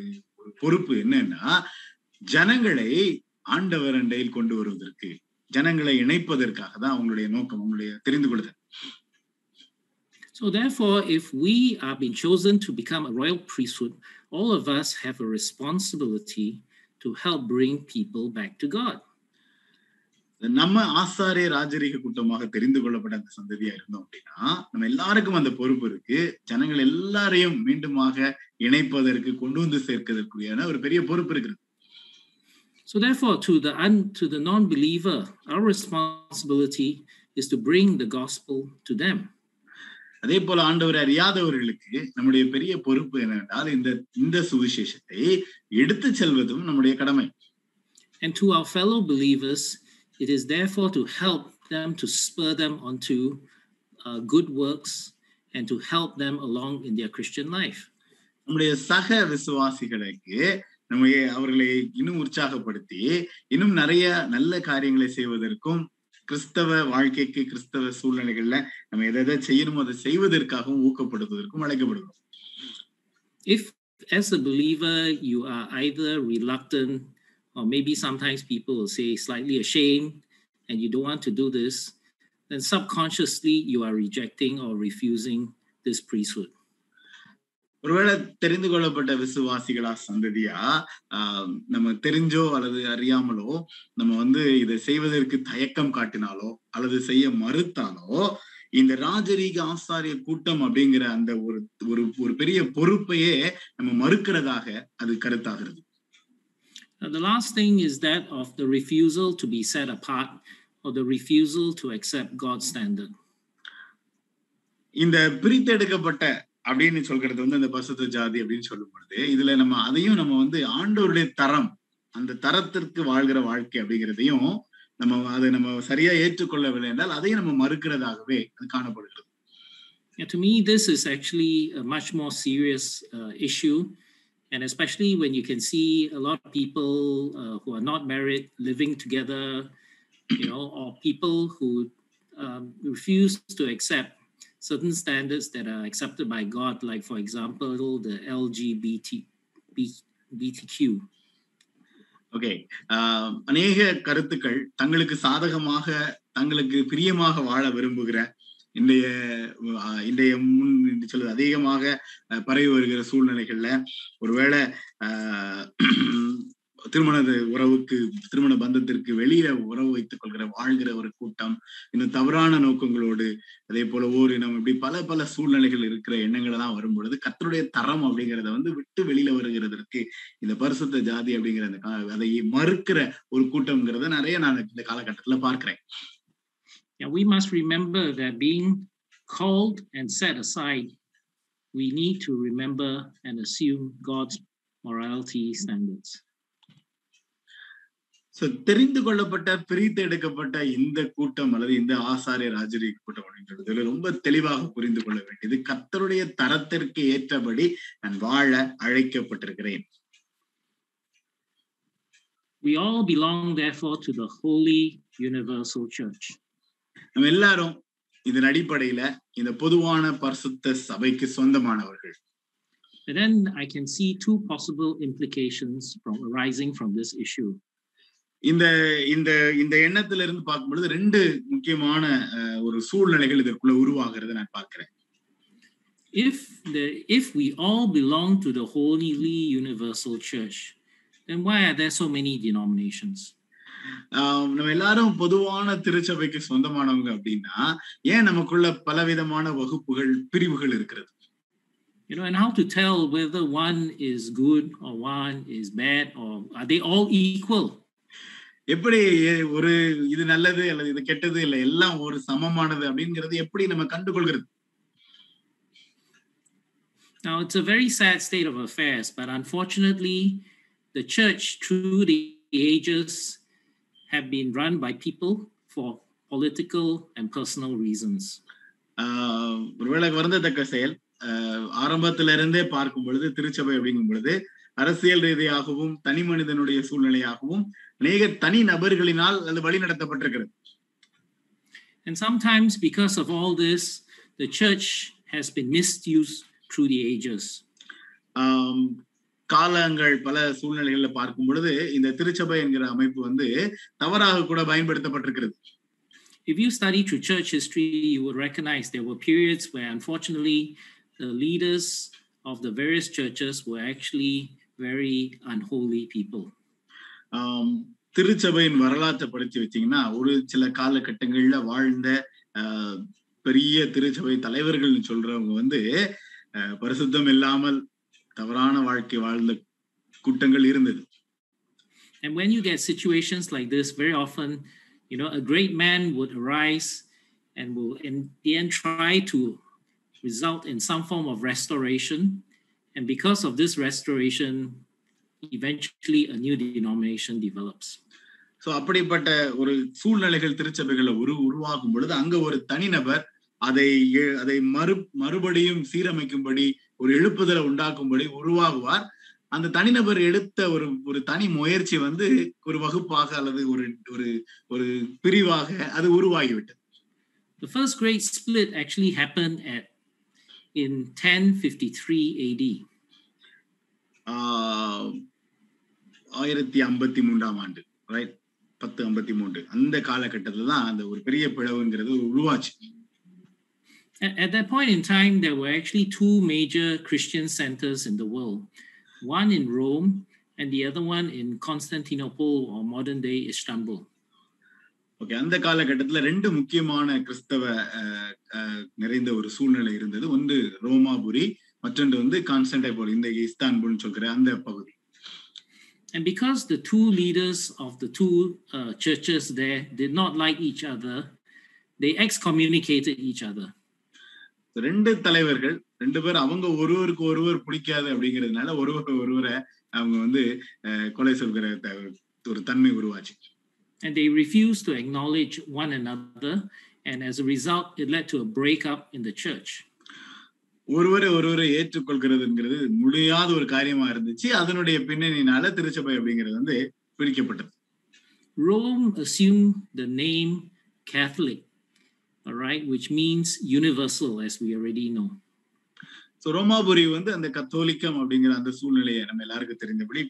பொறுப்பு என்னன்னா ஜனங்களை ஆண்டவர் அண்டையில் கொண்டு வருவதற்கு ஜனங்களை இணைப்பதற்காக தான் அவங்களுடைய நோக்கம் அவங்களுடைய தெரிந்து கொள்ளுதல் So, therefore, if we are being chosen to become a royal priesthood, all of us have a responsibility to help bring people back to God. நம்ம ஆசாரிய ராஜரீக கூட்டமாக தெரிந்து கொள்ளப்பட்ட அந்த சந்ததியா இருந்தோம் அப்படின்னா நம்ம எல்லாருக்கும் அந்த பொறுப்பு இருக்கு. ஜனங்கள் எல்லாரையும் மீண்டுமாக இணைப்பதற்கு கொண்டு வந்து சேர்க்கிறதுக்குரியான ஒரு பெரிய பொறுப்பு இருக்கிறது So, therefore, to the un, to the non-believer, our responsibility is to bring the gospel to them. அதே போல ஆண்டவர் அறியாதவர்களுக்கு நம்முடைய பெரிய பொறுப்பு என்னவென்றால் இந்த இந்த சுவிசேஷத்தை எடுத்து செல்வதும் நம்முடைய கடமை. And to our fellow believers, it is therefore to help them to spur them onto uh, good works and to help them along in their Christian life. நம்முடைய சக விசுவாசிகளுக்கு நம்ம ஏ- அவர்களை இன்னும் உற்சாகப்படுத்தி இன்னும் நிறைய நல்ல காரியங்களை செய்வதற்கும் கிறிஸ்தவ வாழ்க்கைக்கு கிறிஸ்தவ சூழ்நிலைகள்ல நம்ம எதை எதை செய்யணுமோ அதை செய்வதற்காகவும் ஊக்கப்படுத்துவதற்கும் அழைக்கப்படுகிறோம் If, as a believer, you are either reluctant or maybe sometimes people will say slightly ashamed and you don't want to do this, then subconsciously you are rejecting or refusing this priesthood. ஒருவேளை தெரிந்து கொள்ளப்பட்ட விசுவாசிகளா சந்ததியா ஆஹ் நம்ம தெரிஞ்சோ அல்லது அறியாமலோ நம்ம வந்து இதை செய்வதற்கு தயக்கம் காட்டினாலோ அல்லது செய்ய மறுத்தாலோ இந்த ராஜரீக ஆசாரிய கூட்டம் அப்படிங்கிற அந்த ஒரு ஒரு ஒரு பெரிய பொறுப்பையே நம்ம மறுக்கிறதாக அது கருத்தாகிறது Now, the last thing is that of the refusal to be set apart or the refusal to accept God's standard. இந்த பிரித்தெடுக்கப்பட்ட அப்படின்னு சொல்றது வந்து அந்த பசுத்த ஜாதி அப்படின்னு சொல்லும் பொழுது இதுல நம்ம அதையும் நம்ம வந்து ஆண்டவருடைய தரம் அந்த தரத்திற்கு வாழ்கிற வாழ்க்கை அப்படிங்கிறதையும் நம்ம அதை நம்ம சரியா ஏற்றுக்கொள்ளவில்லை என்றால் அதையும் நம்ம மறுக்கிறதாகவே அது காணப்படுகிறது Yeah, to me, this is actually a much more serious uh, issue. And especially when you can see a lot of people uh, who are not married living together, you know, or people who um, refuse to accept certain standards that are accepted by God, like, for example, the LGBT, B- BTQ. Okay அநேக கருத்துக்கள் தங்களுக்கு சாதகமாக தங்களுக்கு பிரியமாக வாழ விரும்புகிற இன்றைய இன்றைய முன் என்று சொல்வது அதிகமாக அஹ், பரவி வருகிற சூழ்நிலைகள்ல ஒருவேளை ஆஹ், திருமண உறவுக்கு திருமண பந்தத்திற்கு வெளியில உறவு வைத்துக் கொள்கிற வாழ்கிற ஒரு கூட்டம் இன்னும் தவறான நோக்கங்களோடு அதே போல ஓரினம் இப்படி பல பல சூழ்நிலைகள் இருக்கிற எண்ணங்கள் எல்லாம் வரும் பொழுது கத்தருடைய தரம் அப்படிங்கிறத வந்து விட்டு வெளியில வருகிறதற்கு இந்த பரிசுத்த ஜாதி அப்படிங்கிற அந்த கா- அதை மறுக்கிற ஒரு கூட்டம்ங்கிறத நிறைய நான் இந்த காலகட்டத்துல பார்க்கிறேன். Yeah, we must remember that being called and set aside, we need to remember and assume God's morality standards. So தெரிந்து கொள்ளப்பட்ட பிரித்து எடுக்கப்பட்ட இந்த கூட்டம் அல்லது இந்த ஆசாரிய ராஜரீக கூட்டம் அப்படின்றது இதுல ரொம்ப தெளிவாக புரிந்து கொள்ள வேண்டியது கர்த்தருடைய தரத்திற்கு ஏற்றபடி நான் வாழ அழைக்கப்பட்டிருக்கிறேன் We all belong, therefore, to the Holy Universal Church. நம்ம எல்லாரும் இதன் அடிப்படையில இந்த பொதுவான பரிசுத்த சபைக்கு சொந்தமானவர்கள் But then I can see two possible implications from arising from this issue. இந்த இந்த இந்த எண்ணத்துல இருந்து பார்க்கும் பொழுது ரெண்டு முக்கியமான ஒரு சூழ்நிலைகள் இதற்குள்ள உருவாகிறத நான் பார்க்கிறேன் If the if we all belong to the Holy Universal Church, then why are there so many denominations? ஆஹ் நம்ம எல்லாரும் பொதுவான திருச்சபைக்கு சொந்தமானவங்க அப்படின்னா ஏன் நமக்குள்ள பலவிதமான வகுப்புகள் பிரிவுகள் இருக்கிறது You know, and how to tell whether one is good or one is bad, or are they all equal? எப்படி எ- ஒரு இது நல்லது அல்லது இது கெட்டது இல்ல எல்லாம் ஒரு சமமானது அப்படிங்கிறது எப்படி நம்ம கண்டுகொள்கிறது Now, it's a very sad state of affairs, but unfortunately, the church through the ages have been run by people for political and personal reasons. ஆஹ் ஒருவேளை வருந்தத்தக்க செயல் ஆஹ் ஆரம்பத்துல இருந்தே பார்க்கும் பொழுது திருச்சபை அப்படிங்கும் பொழுது அரசியல் ரீதியாகவும் தனி மனிதனுடைய சூழ்நிலையாகவும் அநேக தனி நபர்களினால் அது வழி நடத்தப்பட்டிருக்கிறது And sometimes, because of all this, the church has been misused through the ages. காலங்கள் பல சூழ்நிலைகள்ல பார்க்கும் பொழுது இந்த திருச்சபை என்கிற அமைப்பு வந்து தவறாக கூட பயன்படுத்தப்பட்டிருக்கிறது If you study through church history, you will recognize there were periods where, unfortunately, the leaders of the various churches were actually very unholy people. திருச்சபையின் வரலாற்றை படிச்சு வச்சீங்கன்னா ஒரு சில காலகட்டங்கள்ல வாழ்ந்த பெரிய திருச்சபை தலைவர்கள்னு சொல்றவங்க வந்து பரிசுத்தம் இல்லாமல் தவறான வாழ்க்கை வாழ்ந்த கூட்டங்கள் இருந்தது And when you get situations like this, very often, you know, a great man would arise and will in the end try to result in some form of restoration. And because of this restoration, eventually a new denomination develops. So அப்படிப்பட்ட ஒரு சூழ்நிலைகள் திருச்சபைகளை உரு உருவாகும் பொழுது அங்க ஒரு தனிநபர் அதை அதை மறு மறுபடியும் சீரமைக்கும்படி ஒரு எழுப்புதலை உண்டாக்கும்படி உருவாகுவார். அந்த தனிநபர் எடுத்த ஒரு ஒரு தனி முயற்சி வந்து ஒரு வகுப்பாக அல்லது ஒரு ஒரு ஒரு பிரிவாக அது உருவாகிவிட்டது. The first great split actually happened at in 1053 AD. ஆயிரத்தி ஐம்பத்தி மூன்றாம் ஆண்டு ரைட் பத்து ஐம்பத்தி மூன்று. அந்த காலகட்டத்துல தான் அந்த ஒரு பெரிய பிளவுங்கிறது உருவாச்சு. At, at that point in time, there were actually two major Christian centers in the world one in Rome and the other one in Constantinople or modern day Istanbul. Okay அந்த காலகட்டத்துல ரெண்டு முக்கியமான கிறிஸ்தவ அஹ், அஹ், நிறைந்த ஒரு சூழ்நிலை இருந்தது ஒன்று ரோமாபுரி மற்றொன்று வந்து கான்ஸ்டன்டைபோல் இந்த இஸ்தான்புல்னு சொல்கிற அந்த பகுதி And because the two leaders of the two uh, churches there did not like each other, they excommunicated each other. ரெண்டு தலைவர்கள் ரெண்டு பேர் அவங்க ஒருவருக்கு ஒருவர் பிடிக்காது அப்படிங்கிறதுனால ஒருவர் ஒருவரை அவங்க வந்து கொலை சொல்கிற த- ஒரு தன்மை உருவாச்சு And they refused to acknowledge one another. And as a result, it led to a breakup in the church. ஒருவரை ஒருவரை ஏற்றுக்கொள்கிறதுங்கிறது முடியாத ஒரு காரியமா இருந்துச்சு அதனுடைய பின்னணியினால திருச்சபை அப்படிங்கிறது வந்து பிரிக்கப்பட்டது Rome assumed the name Catholic, all right, which means universal, as we already know. So ரோமாபுரி வந்து அந்த கத்தோலிக்கம் அப்படிங்கிற அந்த சூழ்நிலையை நம்ம எல்லாருக்கும் தெரிந்தபடி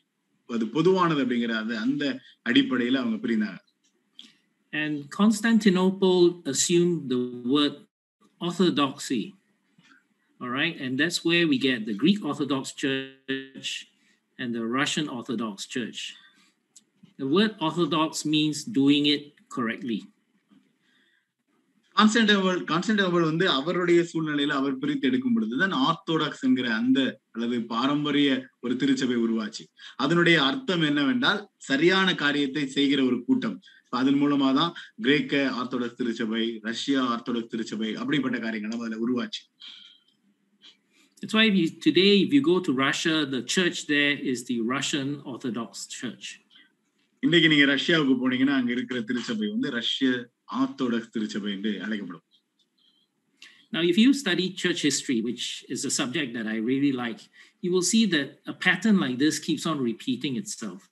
அது பொதுவானது அப்படிங்கிற அது அந்த அடிப்படையில அவங்க பிரிந்தாங்க And Constantinople assumed the word orthodoxy, all right, and that's where we get the Greek Orthodox Church and the Russian Orthodox Church. The word orthodox means doing it correctly. கான்ஸ்டன்டபிள் கான்ஸ்டன்டபிள் வந்து அவருடைய சூழ்நிலையில அவர் பிரித்து எடுக்கும் பொழுதுதான் ஆர்த்தோடாக்ஸ் என்கிற அந்த அல்லது பாரம்பரிய ஒரு திருச்சபை உருவாச்சு. அதனுடைய அர்த்தம் என்னவென்றால் சரியான காரியத்தை செய்கிற ஒரு கூட்டம். அதன் மூலமா தான் கிரேக்க ஆர்த்தோடாக்ஸ் திருச்சபை ரஷ்யா ஆர்த்தோடாக்ஸ் திருச்சபை அப்படிப்பட்ட காரியங்களும் அதுல உருவாச்சு. That's why if you, today, if you go to Russia, the church there is the Russian Orthodox Church. இன்னைக்கு நீங்க ரஷ்யாவுக்கு போனீங்கன்னா அங்க இருக்கிற திருச்சபை வந்து ரஷ்ய ஆர்த்தோடாக்ஸ் திருச்சபை என்று அழைக்கப்படும். Now, if you study church history, which is a subject that I really like, you will see that a pattern like this keeps on repeating itself.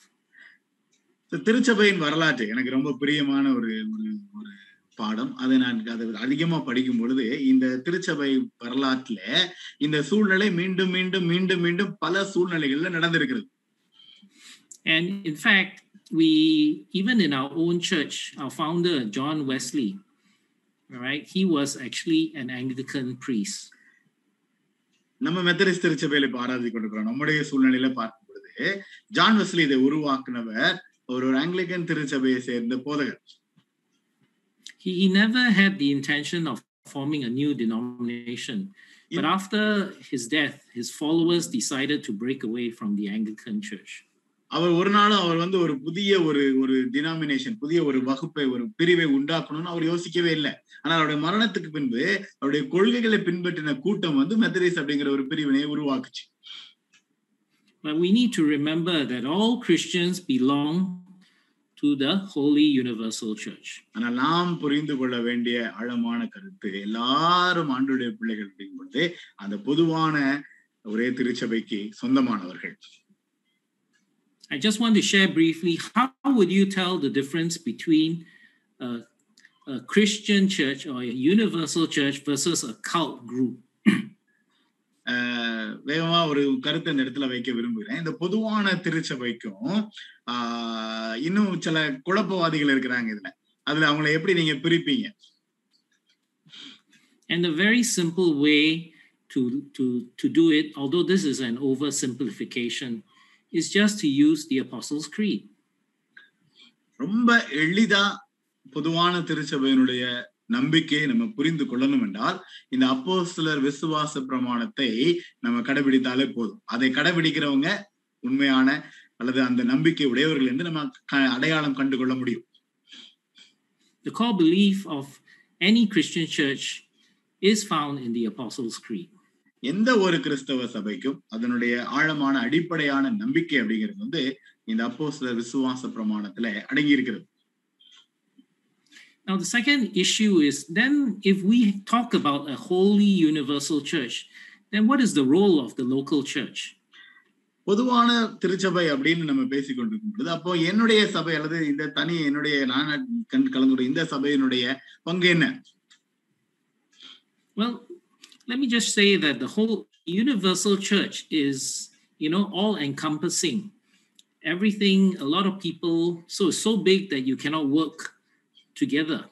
திருச்சபையின் வரலாற்று எனக்கு ரொம்ப பிரியமான ஒரு ஒரு ஒரு பாடம். அதை நான் அதை அதிகமா படிக்கும் பொழுது இந்த திருச்சபை வரலாற்றுல இந்த சூழ்நிலை மீண்டும் மீண்டும் மீண்டும் மீண்டும் பல சூழ்நிலைகள்ல நடந்திருக்கிறது. And in fact, we, even in our own church, our founder, John Wesley, all right, he was actually an Anglican priest. நம்ம மெத்தடிஸ்ட் திருச்சபையில இப்ப ஆராதிக் கொண்டிருக்கிறோம் நம்முடைய சூழ்நிலையில பார்க்கும் பொழுது ஜான் வெஸ்லி இதை உருவாக்குனவர் ஒரு ஒரு ஆங்கிலிக்கன் திருச்சபையை சேர்ந்த போதகர் He, he never had the intention of forming a new denomination. But after his death, his followers decided to break away from the Anglican Church. அவர் ஒரு நாளும் அவர் வந்து ஒரு புதிய ஒரு ஒரு டினாமினேஷன் புதிய ஒரு வகுப்பை ஒரு பிரிவை உண்டாக்கணும்னு அவர் யோசிக்கவே இல்லை. ஆனால் அவருடைய மரணத்துக்கு பின்பு அவருடைய கொள்கைகளை பின்பற்றின கூட்டம் வந்து மெத்தடிஸ் அப்படிங்கிற ஒரு பிரிவினையை உருவாக்குச்சு. But we need to remember that all Christians belong to the Holy Universal Church. ஆனால் நாம் புரிந்து கொள்ள வேண்டிய ஆழமான கருத்து எல்லாரும் ஆண்டுடைய பிள்ளைகள் அப்படிங்கும்போது அந்த பொதுவான ஒரே திருச்சபைக்கு சொந்தமானவர்கள். I just want to share briefly how would you tell the difference between a, a Christian church or a universal church versus a cult group? <clears throat> ஆஹ் வேகமா ஒரு கருத்தை இந்த இடத்துல வைக்க விரும்புகிறேன் இந்த பொதுவான திருச்சபைக்கும் ஆஹ் இன்னும் சில குழப்பவாதிகள் இருக்கிறாங்க இதுல அதுல அவங்கள எப்படி நீங்க பிரிப்பீங்க And a very simple way to, to, to do it, although this is an oversimplification, is just to use the Apostles' Creed. ரொம்ப எளிதா பொதுவான திருச்சபையினுடைய நம்பிக்கையை நம்ம புரிந்து கொள்ளணும் என்றால் இந்த அப்போஸ்தலர் விசுவாச பிரமாணத்தை நம்ம கடைபிடித்தாலே போதும் அதை கடைபிடிக்கிறவங்க உண்மையான அல்லது அந்த நம்பிக்கை உடையவர்கள் என்று நம்ம க- அடையாளம் கண்டு கொள்ள முடியும் The core belief of any Christian church is found in the Apostles' Creed. எந்த ஒரு கிறிஸ்தவ சபைக்கும் அதனுடைய ஆழமான அடிப்படையான நம்பிக்கை அப்படிங்கிறது வந்து இந்த அப்போஸ்தலர் விசுவாச பிரமாணத்துல அடங்கி இருக்கிறது Now, the second issue is then if we talk about a holy universal church, then what is the role of the local church? பொதுவான திருச்சபை அப்படின்னு நம்ம பேசிக் கொண்டிருக்கும் பொழுது அப்போ என்னுடைய சபை அல்லது இந்த தனி என்னுடைய நான் கண் கலந்துடைய இந்த சபையினுடைய பங்கு என்ன Well, let me just say that the whole universal church is, you know, all encompassing. Everything, a lot of people, so it's so big that you cannot work together.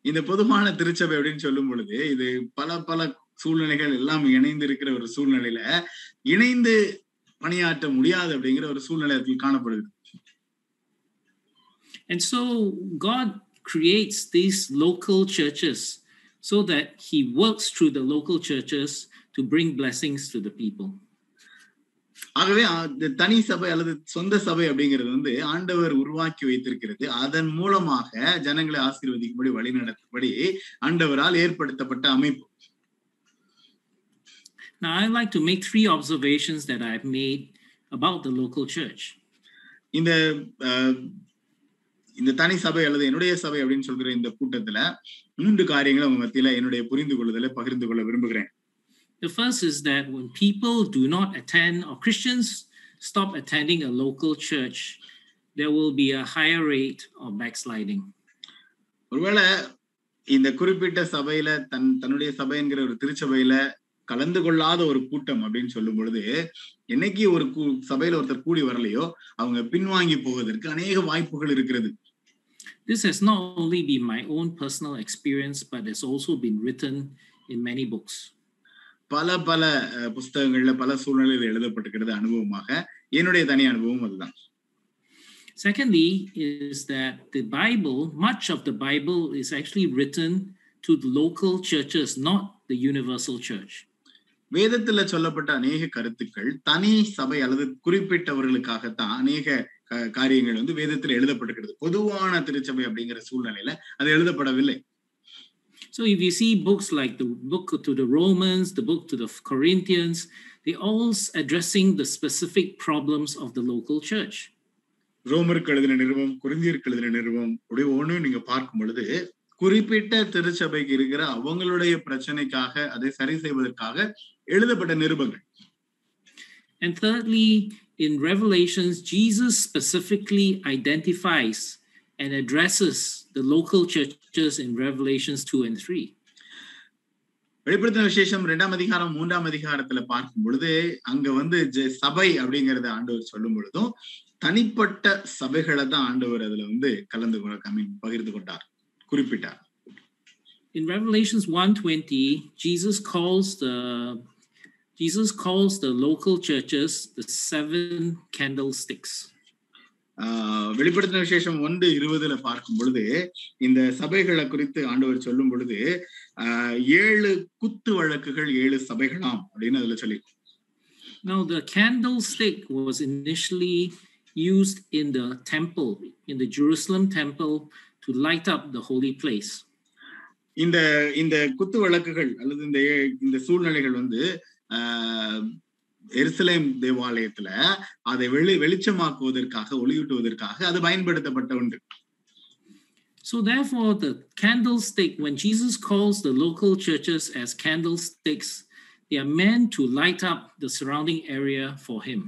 இந்த பொதுவான திருச்சபை அப்படின்னு சொல்லும் பொழுது இது பல பல சூழ்நிலைகள் எல்லாம் இணைந்து இருக்கிற ஒரு சூழ்நிலையில இணைந்து பணியாற்ற முடியாது அப்படிங்கிற ஒரு சூழ்நிலை காணப்படுது And so God creates these local churches so that He works through the local churches to bring blessings to the people. ஆகவே அ- இந்த தனி சபை அல்லது சொந்த சபை அப்படிங்கிறது வந்து ஆண்டவர் உருவாக்கி வைத்திருக்கிறது அதன் மூலமாக ஜனங்களை ஆசீர்வதிக்கும்படி வழி நடத்தும்படி ஆண்டவரால் ஏற்படுத்தப்பட்ட அமைப்பு Now, I'd like to make three observations that I've made about the local church. இந்த அஹ், இந்த தனி சபை அல்லது என்னுடைய சபை அப்படின்னு சொல்கிற இந்த கூட்டத்துல மூன்று காரியங்களை உங்க மத்தியில என்னுடைய புரிந்து கொள்ளுதலை பகிர்ந்து கொள்ள விரும்புகிறேன் The first is that when people do not attend, or Christians stop attending a local church, there will be a higher rate of backsliding. ஒருவேளை இந்த குறிப்பிட்ட சபையில தன் தன்னுடைய சபை என்கிற ஒரு திருச்சபையில கலந்து கொள்ளாத ஒரு கூட்டம் அப்படின்னு சொல்லும் பொழுது என்னைக்கு ஒரு சபையில ஒருத்தர் கூடி வரலையோ அவங்க பின்வாங்கி போவதற்கு அநேக வாய்ப்புகள் இருக்கிறது This has not only been my own personal experience, but has also been written in many books. பல பல அஹ், புஸ்தகங்கள்ல பல சூழ்நிலையில் எழுதப்பட்டிருக்கிறது அனுபவமாக என்னுடைய தனி அனுபவம் அதுதான் Secondly, is that the Bible, much of the Bible is actually written to the local churches, not the universal church. வேதத்துல சொல்லப்பட்ட அநேக கருத்துக்கள் தனி சபை அல்லது குறிப்பிட்டவர்களுக்காகத்தான் அநேக க- காரியங்கள் வந்து வேதத்துல எழுதப்பட்டிருக்கிறது. பொதுவான திருச்சபை அப்படிங்கிற சூழ்நிலையில அது எழுதப்படவில்லை. So if you see books like the book to the Romans, the book to the Corinthians, they all addressing the specific problems of the local church. ரோமருக்கு எழுதின நிறுவம் குறிந்தியருக்கு எழுதின நிறுவம் உடைய ஒண்ணு நீங்க பார்க்கும் பொழுது குறிப்பிட்ட திருச்சபைக்கு இருக்கிற அவங்களுடைய பிரச்சனைக்காக அதை சரி செய்வதற்காக எழுதப்பட்ட நிருபங்கள். And thirdly, in Revelations, Jesus specifically identifies and addresses the local churches in Revelations 2 and 3. வெளிப்படுத்தின விசேஷம் இரண்டாம் அதிகாரம் மூன்றாம் அதிகாரத்துல பார்க்கும் பொழுது அங்க வந்து சபை அப்படிங்கறத ஆண்டவர் சொல்லும் பொழுதும் தனிப்பட்ட சபைகளை தான் ஆண்டவர் அதுல வந்து கலந்து பகிர்ந்து கொண்டார் குறிப்பிட்டார் In Revelations 1:20, Jesus calls the Jesus calls the local churches the seven candlesticks. வெளிப்படுத்தின விசேஷம் ஒன்று இருபதுல பார்க்கும் பொழுது இந்த சபைகளை குறித்து ஆண்டவர் சொல்லும் பொழுது ஏழு குத்து வழக்குகள் ஏழு சபைகளாம் அப்படின்னு அதுல சொல்லி Now, the candlestick was initially used in the temple, in the Jerusalem temple, to light up the holy place. இந்த இந்த குத்து வழக்குகள் அல்லது இந்த இந்த சூழ்நிலைகள் வந்து எருசலேம் தேவாலயத்துல அதை வெளி வெளிச்சமாக்குவதற்காக ஒளியூட்டுவதற்காக அது பயன்படுத்தப்பட்ட ஒன்று So, therefore, the candlestick, when Jesus calls the local churches as candlesticks, they are meant to light up the surrounding area for Him.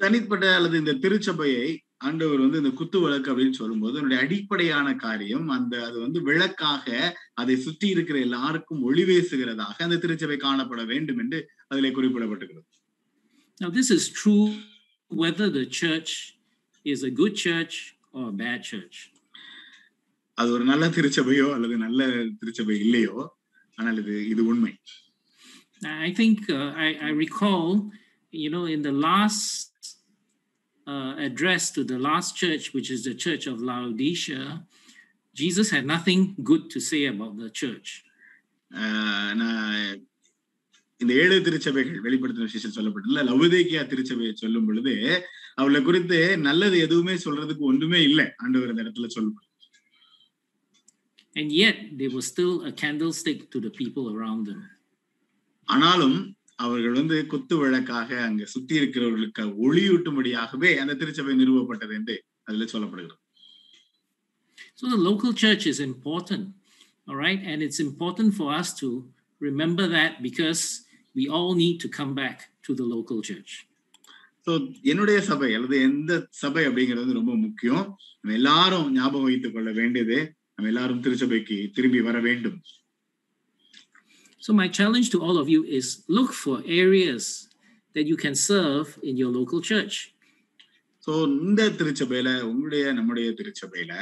தனிப்பட்ட அல்லது இந்த திருச்சபையை ஆண்டவர் வந்து இந்த குத்து விளக்கு அப்படின்னு சொல்லும்போது அதனுடைய அடிப்படையான காரியம் அந்த அது வந்து விளக்காக அதை சுற்றி இருக்கிற எல்லாருக்கும் ஒளி வீசுகிறதாக அந்த திருச்சபை காணப்பட வேண்டும் என்று அதிலே குறிப்பிடப்பட்டிருக்கிறது Now, this is true whether the church is a good church or a bad church. அது ஒரு நல்ல திருச்சபையோ அல்லது நல்ல திருச்சபை இல்லையோ ஆனால் இது இது உண்மை I think uh, I, I recall, you know, in the last uh, address to the last church, which is the church of Laodicea, Jesus had nothing good to say about the church. இந்த ஏழு திருச்சபைகள் வெளிப்படுத்தின விசேஷம் சொல்லப்பட்டுள்ள லவுதேக்கியா திருச்சபையை சொல்லும் பொழுது அவளை குறித்து நல்லது எதுவுமே சொல்றதுக்கு ஒன்றுமே இல்லை ஆண்டவர் இந்த இடத்துல சொல்லும் And yet, they were still a candlestick to the people around them. ஆனாலும் அவர்கள் வந்து குத்து விளக்காக அங்க சுத்தி இருக்கிறவர்களுக்கு ஒளியூட்டும்படியாகவே அந்த திருச்சபை நிறுவப்பட்டது என்று அதுல சொல்லப்படுகிறது So, the local church is important, all right? And it's important for us to remember that because we all need to come back to the local church. So என்னுடைய சபை அல்லது எந்த சபை அப்படிங்கிறது வந்து ரொம்ப முக்கியம் நம்ம எல்லாரும் ஞாபகம் வைத்துக் கொள்ள வேண்டியது நம்ம எல்லாரும் திருச்சபைக்கு திரும்பி வர வேண்டும் So, my challenge to all of you is look for areas that you can serve in your local church. So இந்த திருச்சபையில உங்களுடைய நம்முடைய திருச்சபையில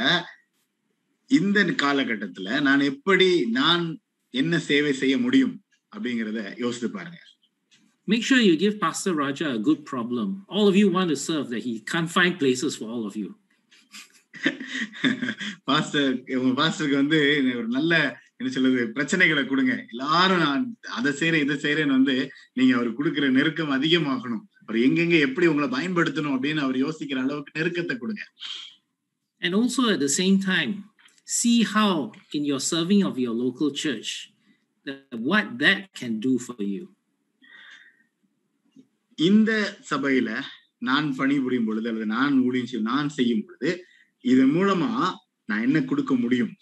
இந்த காலகட்டத்துல நான் எப்படி நான் என்ன சேவை செய்ய முடியும் அப்படிங்கிறத யோசித்து பாருங்க Make sure you give Pastor Raja a good problem. All of you want to serve, that he can't find places for all of you. <laughs> Pastor உங்க பாஸ்டருக்கு வந்து ஒரு நல்ல என்ன சொல்றது பிரச்சனைகளை கொடுங்க. எல்லாரும் நான் அதை செய்யறேன் இதை செய்யறேன்னு வந்து நீங்க அவர் கொடுக்கிற நெருக்கம் அதிகமாகணும். அவர் எங்கெங்க எப்படி உங்களை பயன்படுத்தணும் அப்படின்னு அவர் யோசிக்கிற அளவுக்கு நெருக்கத்தை கொடுங்க. And also at the same time, see how in your serving of your local church, that what that can do for you. இந்த சபையில நான் பணிபுரியும் பொழுது அல்லது நான் ஊழியம் நான் செய்யும் பொழுது இதன் மூலமா நான் என்ன கொடுக்க முடியும்?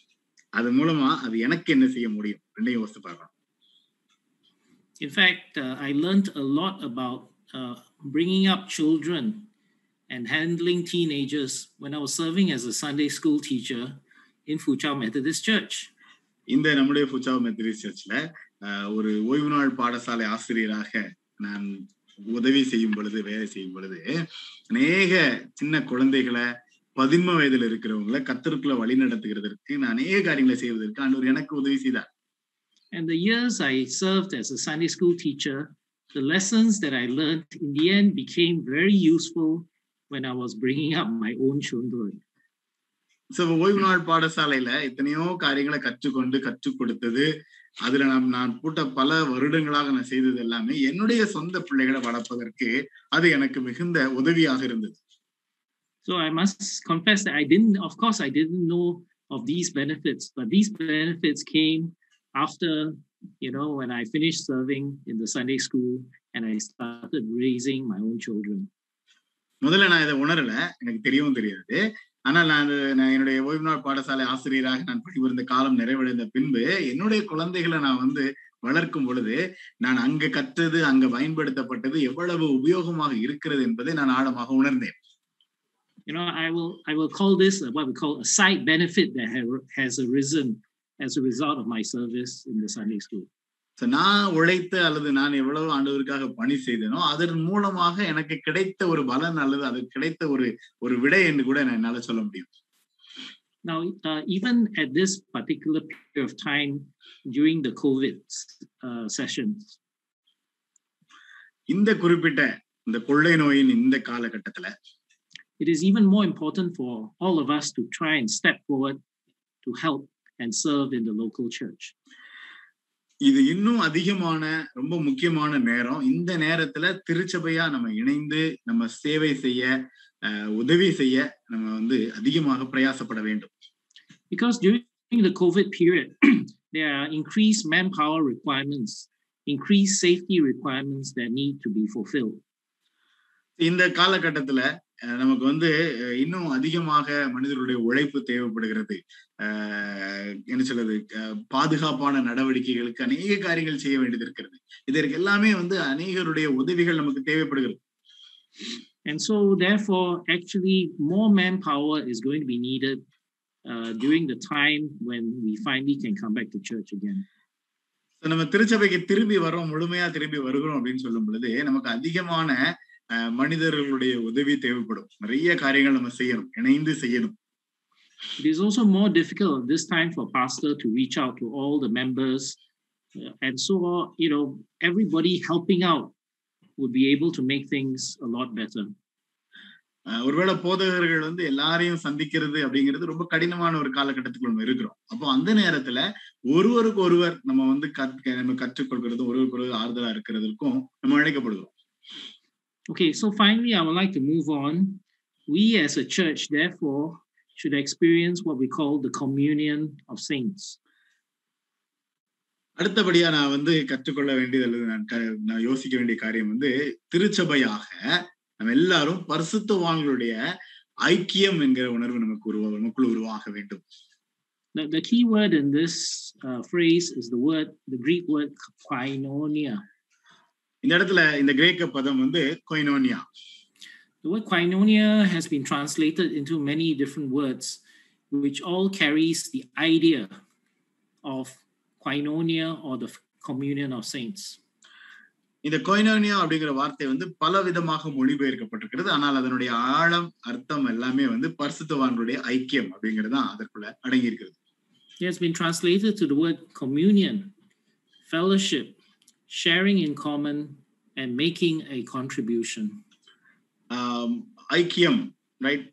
அது மூலமா அது எனக்கு என்ன செய்ய முடியும் ரெண்டையும் யோசித்து பார்க்கலாம் In fact, uh, I learned a lot about uh, bringing up children and handling teenagers when I was serving as a Sunday school teacher in Fuchao Methodist Church. இந்த நம்முடைய புச்சாவ் மெத்தடிஸ்ட் சர்ச்ல ஒரு ஓய்வு நாள் பாடசாலை ஆசிரியராக நான் உதவி செய்யும் பொழுது வேலை செய்யும் பொழுது அநேக சின்ன குழந்தைகளை பதின்ம வயதுல இருக்கிறவங்களை கத்தருக்குள்ள வழி நடத்துகிறதற்கு நான் அநேக காரியங்களை செய்வதற்கு ஆண்டவர் எனக்கு உதவி செய்தார். And the years I served as a Sunday school teacher, the lessons that I learned in the end became very useful when I was bringing up my own children. So ஓய்வு நாள் பாடசாலையில எத்தனையோ காரியங்களை கற்றுக்கொண்டு கற்றுக் கொடுத்தது. அதுல நாம் நான் போட்ட பல வருடங்களாக நான் செய்தது எல்லாமே என்னுடைய சொந்த பிள்ளைகளை வளர்ப்பதற்கு அது எனக்கு மிகுந்த உதவியாக இருந்தது. So I must confess that I didn't, of course, I didn't know of these benefits, but these benefits came after, you know, when I finished serving in the Sunday school and I started raising my own children. முதல்ல நான் இதை உணரல எனக்கு தெரியவும் தெரியாது ஆனால் நான் நான் என்னுடைய ஓய்வு நாள் பாடசாலை ஆசிரியராக நான் பணிபுரிந்த காலம் நிறைவடைந்த பின்பு என்னுடைய குழந்தைகளை நான் வந்து வளர்க்கும் பொழுது நான் அங்க கற்றது அங்க பயன்படுத்தப்பட்டது எவ்வளவு உபயோகமாக இருக்கிறது என்பதை நான் ஆழமாக உணர்ந்தேன் you know, I will I will call this uh, what we call a side benefit that ha- has arisen as a result of my service in the Sunday school. So, நான் உழைத்து அல்லது நான் எவ்வளவு ஆண்டவருக்காக பணி செய்தேனோ அதன் மூலமாக எனக்கு கிடைத்த ஒரு பலன் அல்லது அது கிடைத்த ஒரு ஒரு விடை என்று கூட நான் என்னால சொல்ல முடியும் Now, uh, even at this particular period of time during the COVID uh, sessions, இந்த குறிப்பிட்ட இந்த கொள்ளை நோயின் இந்த காலகட்டத்துல it is even more important for all of us to try and step forward to help and serve in the local church. இது இன்னும் அதிகமான ரொம்ப முக்கியமான நேரம் இந்த நேரத்துல திருச்சபையா நம்ம இணைந்து நம்ம சேவை செய்ய அஹ், உதவி செய்ய நம்ம வந்து அதிகமாக பிரயாசப்பட வேண்டும் Because during the COVID period, <clears throat> there are increased manpower requirements, increased safety requirements that need to be fulfilled. இந்த காலகட்டத்துல அஹ், நமக்கு வந்து இன்னும் அதிகமாக மனிதர்களுடைய உழைப்பு தேவைப்படுகிறது. என்ன சொல்றது? பாதுகாப்பான நடவடிக்கைகளுக்கு அநேக காரியங்கள் செய்ய வேண்டியது இருக்கிறது. இதற்கு எல்லாமே வந்து அநேகருடைய உதவிகள் நமக்கு தேவைப்படுகிறது. And so, therefore, actually, more manpower is going to be needed uh, during the time when we finally can come back to church again. நம்ம திருச்சபைக்கு திரும்பி வரோம் முழுமையா திரும்பி வருகிறோம் அப்படின்னு சொல்லும் பொழுது நமக்கு அதிகமான மனிதர்களுடைய உதவி தேவைப்படும். நிறைய காரியங்கள் நம்ம செய்யணும் இணைந்து செய்யணும். It is also more difficult this time for pastor to reach out to all the members, uh, and so you know everybody helping out would be able to make things a lot better. ஒருவேளை போதகர்கள் வந்து எல்லாரையும் சந்திக்கிறது அப்படிங்கிறது ரொம்ப கடினமான ஒரு காலகட்டத்துக்குள்ள நம்ம இருக்கிறோம். அப்போ அந்த நேரத்துல ஒருவருக்கு ஒருவர் நம்ம வந்து கற்க நம்ம கற்றுக்கொள்கிறதும் ஒருவருக்கு ஒருவர் ஆறுதலா இருக்கிறதுக்கும் நம்ம அழைக்கப்படுகிறோம். Okay, so finally, I would like to move on. We as a church, therefore, should experience what we call the communion of saints. அடுத்தபடியா நான் வந்து கற்றுக்கொள்ள வேண்டியது அல்லது நான் க- நான் யோசிக்க வேண்டிய காரியம் வந்து திருச்சபையாக நம்ம எல்லாரும் பரிசுத்தவான்களுடைய ஐக்கியம் என்கிற உணர்வு நமக்கு உருவா நமக்குள் உருவாக வேண்டும் The, the key word in this uh, phrase is the word, the Greek word koinonia. இந்த இடத்துல இந்த கிரேக்க பதம் வந்து கொய்னோனியா The word koinonia has been translated into many different words, which all carries the idea of koinonia or the communion of saints. இந்த கொய்னோனியா அப்படிங்கிற வார்த்தை வந்து பல விதமாக மொழிபெயர்க்கப்பட்டிருக்கிறது ஆனால் அதனுடைய ஆழம் அர்த்தம் எல்லாமே வந்து பரிசுத்தவான்களுடைய ஐக்கியம் அப்படிங்கிறது தான் அதற்குள்ள அடங்கி இருக்கிறது It has been translated to the word communion, fellowship, sharing in common, and making a contribution. ஆம், ஐக்கியம் ரைட்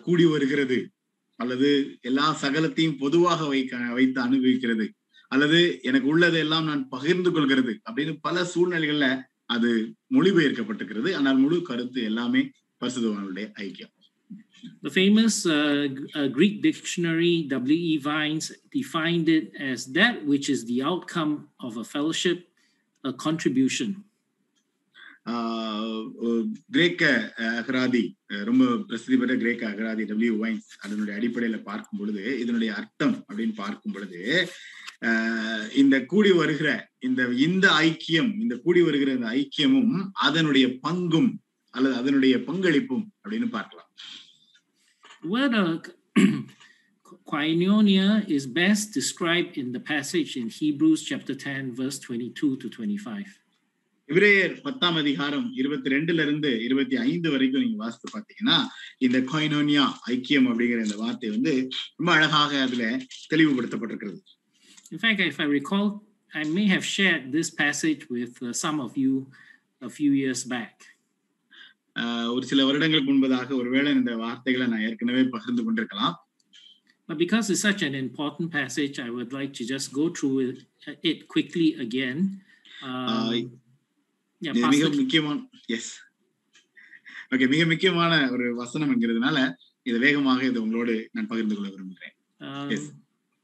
கூடி வருகிறது அல்லது எல்லா சகலத்தையும் பொதுவாக வைக்க வைத்து அனுபவிக்கிறது அல்லது எனக்கு உள்ளதை எல்லாம் நான் பகிர்ந்து கொள்கிறது அப்படின்னு பல சூழ்நிலைகள்ல அது மொழிபெயர்க்கப்பட்டிருக்கிறது ஆனால் முழு கருத்து எல்லாமே பரிசுத்தவான்களுடைய ஐக்கியம் The famous uh, G- uh, Greek dictionary W.E. Vines defined it as that which is the outcome of a fellowship, a contribution. கிரேக்க அகராதி ரொம்ப பிரசித்தி பெற்ற கிரேக்க அகராதி டபிள்யூ வைன்ஸ் அதனுடைய அடிப்படையில பார்க்கும் பொழுது இதனுடைய அர்த்தம் அப்படின்னு பார்க்கும் பொழுது இந்த கூடி வருகிற இந்த இந்த ஐக்கியம் இந்த கூடி வருகிற இந்த ஐக்கியமும் அதனுடைய பங்கும் அல்லது அதனுடைய பங்களிப்பும் அப்படின்னு பார்க்கலாம் koinonia is best described in the passage in Hebrews chapter 10, verse 22 to 25. இப்ரேயர் பத்தாம் அதிகாரம் இருபத்தி ரெண்டுல இருந்து இருபத்தி ஐந்து வரைக்கும் நீங்க வாசித்து பார்த்தீங்கன்னா இந்த கொய்னோனியா ஐக்கியம் அப்படிங்கிற இந்த வார்த்தை வந்து ரொம்ப அழகாக அதுல தெளிவுபடுத்தப்பட்டிருக்கிறது In fact, if I recall, I may have shared this passage with uh, some of you a few years back. ஆஹ் ஒரு சில வருடங்களுக்கு முன்பதாக ஒருவேளை இந்த வார்த்தைகளை நான் ஏற்கனவே பகிர்ந்து கொண்டிருக்கலாம் But because it's such an important passage, I would like to just go through it, it quickly again. Um, yeah, இது மிக Pastor, முக்கியமான எஸ் ஓகே மிக முக்கியமான ஒரு வசனம் என்கிறதுனால இதை வேகமாக இதை உங்களோடு நான் பகிர்ந்து கொள்ள விரும்புகிறேன் um, yes.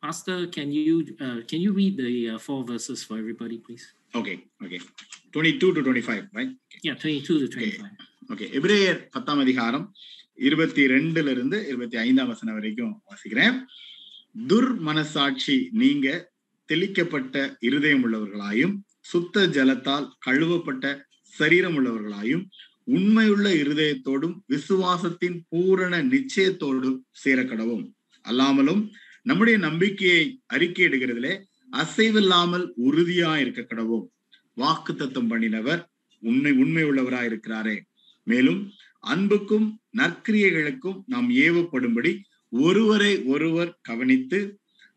Pastor, can you uh, can you read the uh, four verses for everybody, please? Okay okay twenty two to twenty five right Yeah, 22 to 25. Okay எபிரேயர் பத்தாம் அதிகாரம் இருபத்தி ரெண்டுல இருந்து இருபத்தி ஐந்தாம் வசனம் வரைக்கும் வாசிக்கிறேன். துர் மனசாட்சி நீங்க தெளிக்கப்பட்ட இருதயம் உள்ளவர்களாயும் சுத்த ஜலத்தால் கழுவப்பட்ட சரீரம் உள்ளவர்களாயும் உண்மையுள்ள இருதயத்தோடும் விசுவாசத்தின் பூரண நிச்சயத்தோடும் சேரக்கடவும். அல்லாமலும் நம்முடைய நம்பிக்கையை அறிக்கையிடுகிறதுலே அசைவில்லாமல் உறுதியா இருக்க கடவும் வாக்கு தத்துவம் பண்ணினவர் உண்மை உண்மை உள்ளவராய் இருக்கிறாரே மேலும் அன்புக்கும் நற்கிரியைகளுக்கும் நாம் ஏவப்படும்படி ஒருவரை ஒருவர் கவனித்து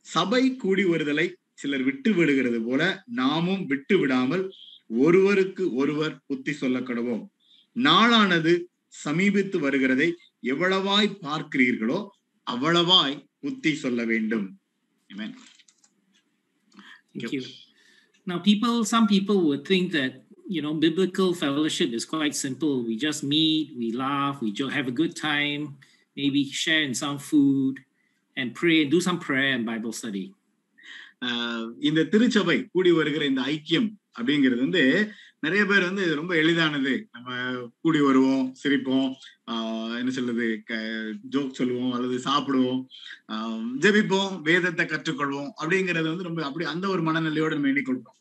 சபை கூடி வருதலை சிலர் விட்டு விடுகிறது போல நாமும் விட்டு விடாமல் ஒருவருக்கு ஒருவர் புத்தி சொல்ல கடவோம் நாளானது சமீபித்து வருகிறதை எவ்வளவாய் பார்க்கிறீர்களோ அவ்வளவாய் புத்தி சொல்ல வேண்டும் Amen. Thank you. Now, people, some people would think that you know biblical fellowship is quite simple. We just meet, we laugh, we jo- have a good time, maybe share in some food, and pray, do some prayer and Bible study. ஆஹ் இந்த திருச்சபை கூடி வருகிற இந்த ஐக்கியம் அப்படிங்கிறது வந்து நிறைய பேர் வந்து இது ரொம்ப எளிதானது நம்ம கூடி வருவோம் சிரிப்போம் ஆஹ் என்ன சொல்றது ஜோக் சொல்லுவோம் அல்லது சாப்பிடுவோம் ஆஹ் ஜெபிப்போம் வேதத்தை கற்றுக்கொள்வோம் அப்படிங்கிறது வந்து ரொம்ப அப்படி அந்த ஒரு மனநிலையோட நம்ம எண்ணிக்கொள்றோம்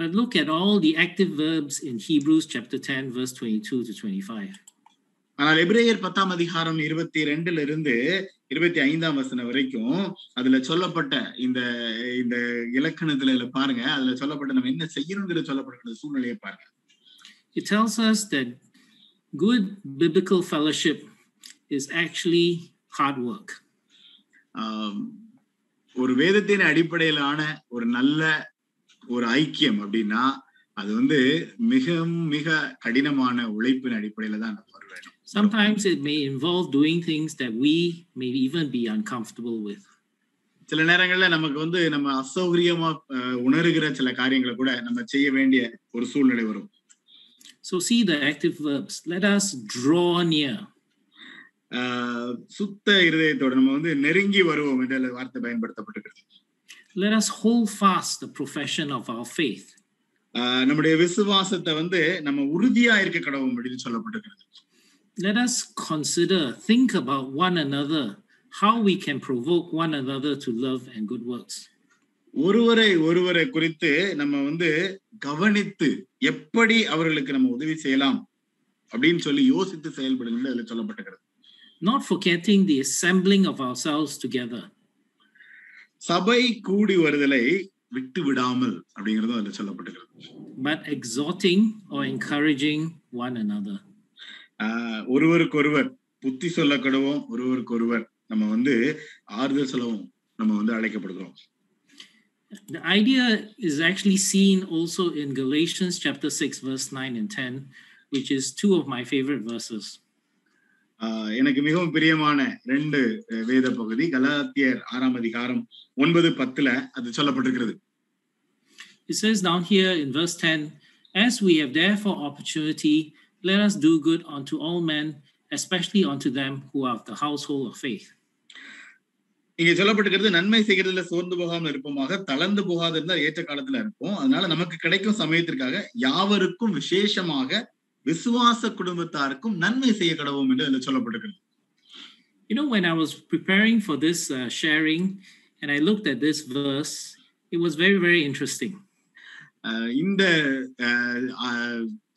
But look at all the active verbs in Hebrews chapter 10, verse 22 to 25. ஆனால் எபிரேயர் பத்தாம் அதிகாரம் இருபத்தி ரெண்டுல இருந்து இருபத்தி ஐந்தாம் வசனம் வரைக்கும் அதுல சொல்லப்பட்ட இந்த இந்த இலக்கணத்துல பாருங்க அதுல சொல்லப்பட்ட நம்ம என்ன செய்யணுங்கிற சொல்லப்படுகிற சூழ்நிலையை பாருங்க It tells us that good biblical fellowship is actually hard work. ஒரு வேதத்தின் அடிப்படையிலான ஒரு நல்ல ஒரு ஐக்கியம் அப்படின்னா அது வந்து மிக மிக கடினமான உழைப்பின் அடிப்படையில தான் நம்ம வர வேண்டும் Sometimes it may involve doing things that we may even be uncomfortable with. சில நேரங்கள்ல நமக்கு வந்து நம்ம அசௌகரியமா உணர்கிற சில காரியங்களை கூட நம்ம செய்ய வேண்டிய ஒரு சூழ்நிலை வரும் So, see the active verbs. Let us draw near. சுத்த இருதயத்தோட நம்ம வந்து நெருங்கி வருவோம் என்ற வார்த்தை பயன்படுத்தப்பட்டிருக்கிறது Let us hold fast the profession of our faith. ஆஹ், நம்முடைய விசுவாசத்தை வந்து நம்ம உறுதியா இருக்க கடவும் அப்படின்னு சொல்லப்பட்டிருக்கிறது Let us consider, think about one another, how we can provoke one another to love and good works. ஒருவரை ஒருவரை குறித்து நம்ம வந்து கவனித்து எப்படி அவர்களுக்கு நம்ம உதவி செய்யலாம் அப்படின்னு சொல்லி யோசித்து செயல்படுங்க அதுல சொல்லப்பட்டிருக்கிறது Not forgetting the assembling of ourselves together. சபை கூடி வருதலை விட்டு விடாமல் அப்படிங்கிறதும் அதுல சொல்லப்பட்டிருக்கிறது but exhorting or encouraging one another. ஒருவருக்கொருவர் புத்தி சொல்லக்கடவும் ஒருவருக்கொருவர் நம்ம வந்து ஆறுதல் சொல்லவும் நம்ம வந்து அழைக்கப்படுகிறோம் The idea is actually seen also in Galatians chapter 6, verse 9 and 10, which is two of my favorite verses. எனக்கு மிகவும் பிரியமான ரெண்டு வேத பகுதி கலாத்தியர் ஆறாம் அதிகாரம் ஒன்பது பத்துல அது சொல்லப்பட்டிருக்கிறது It says down here in verse 10 As we have therefore opportunity, let us do good unto all men, especially unto them who are of the household of faith. இங்க சொல்லப்பட்டிருக்கிறது நன்மை செய்கிறதுல சோர்ந்து போகாமல் இருப்போமாக தளர்ந்து போகாது இருந்தால் ஏற்ற காலத்துல இருப்போம் அதனால நமக்கு கிடைக்கும் சமயத்திற்காக யாவருக்கும் விசேஷமாக விசுவாச குடும்பத்தாருக்கும் நன்மை செய்ய கடவும் என்று அதுல சொல்லப்பட்டிருக்கிறது You know, when I was preparing for this uh, sharing and I looked at this verse, it was very, very interesting. இந்த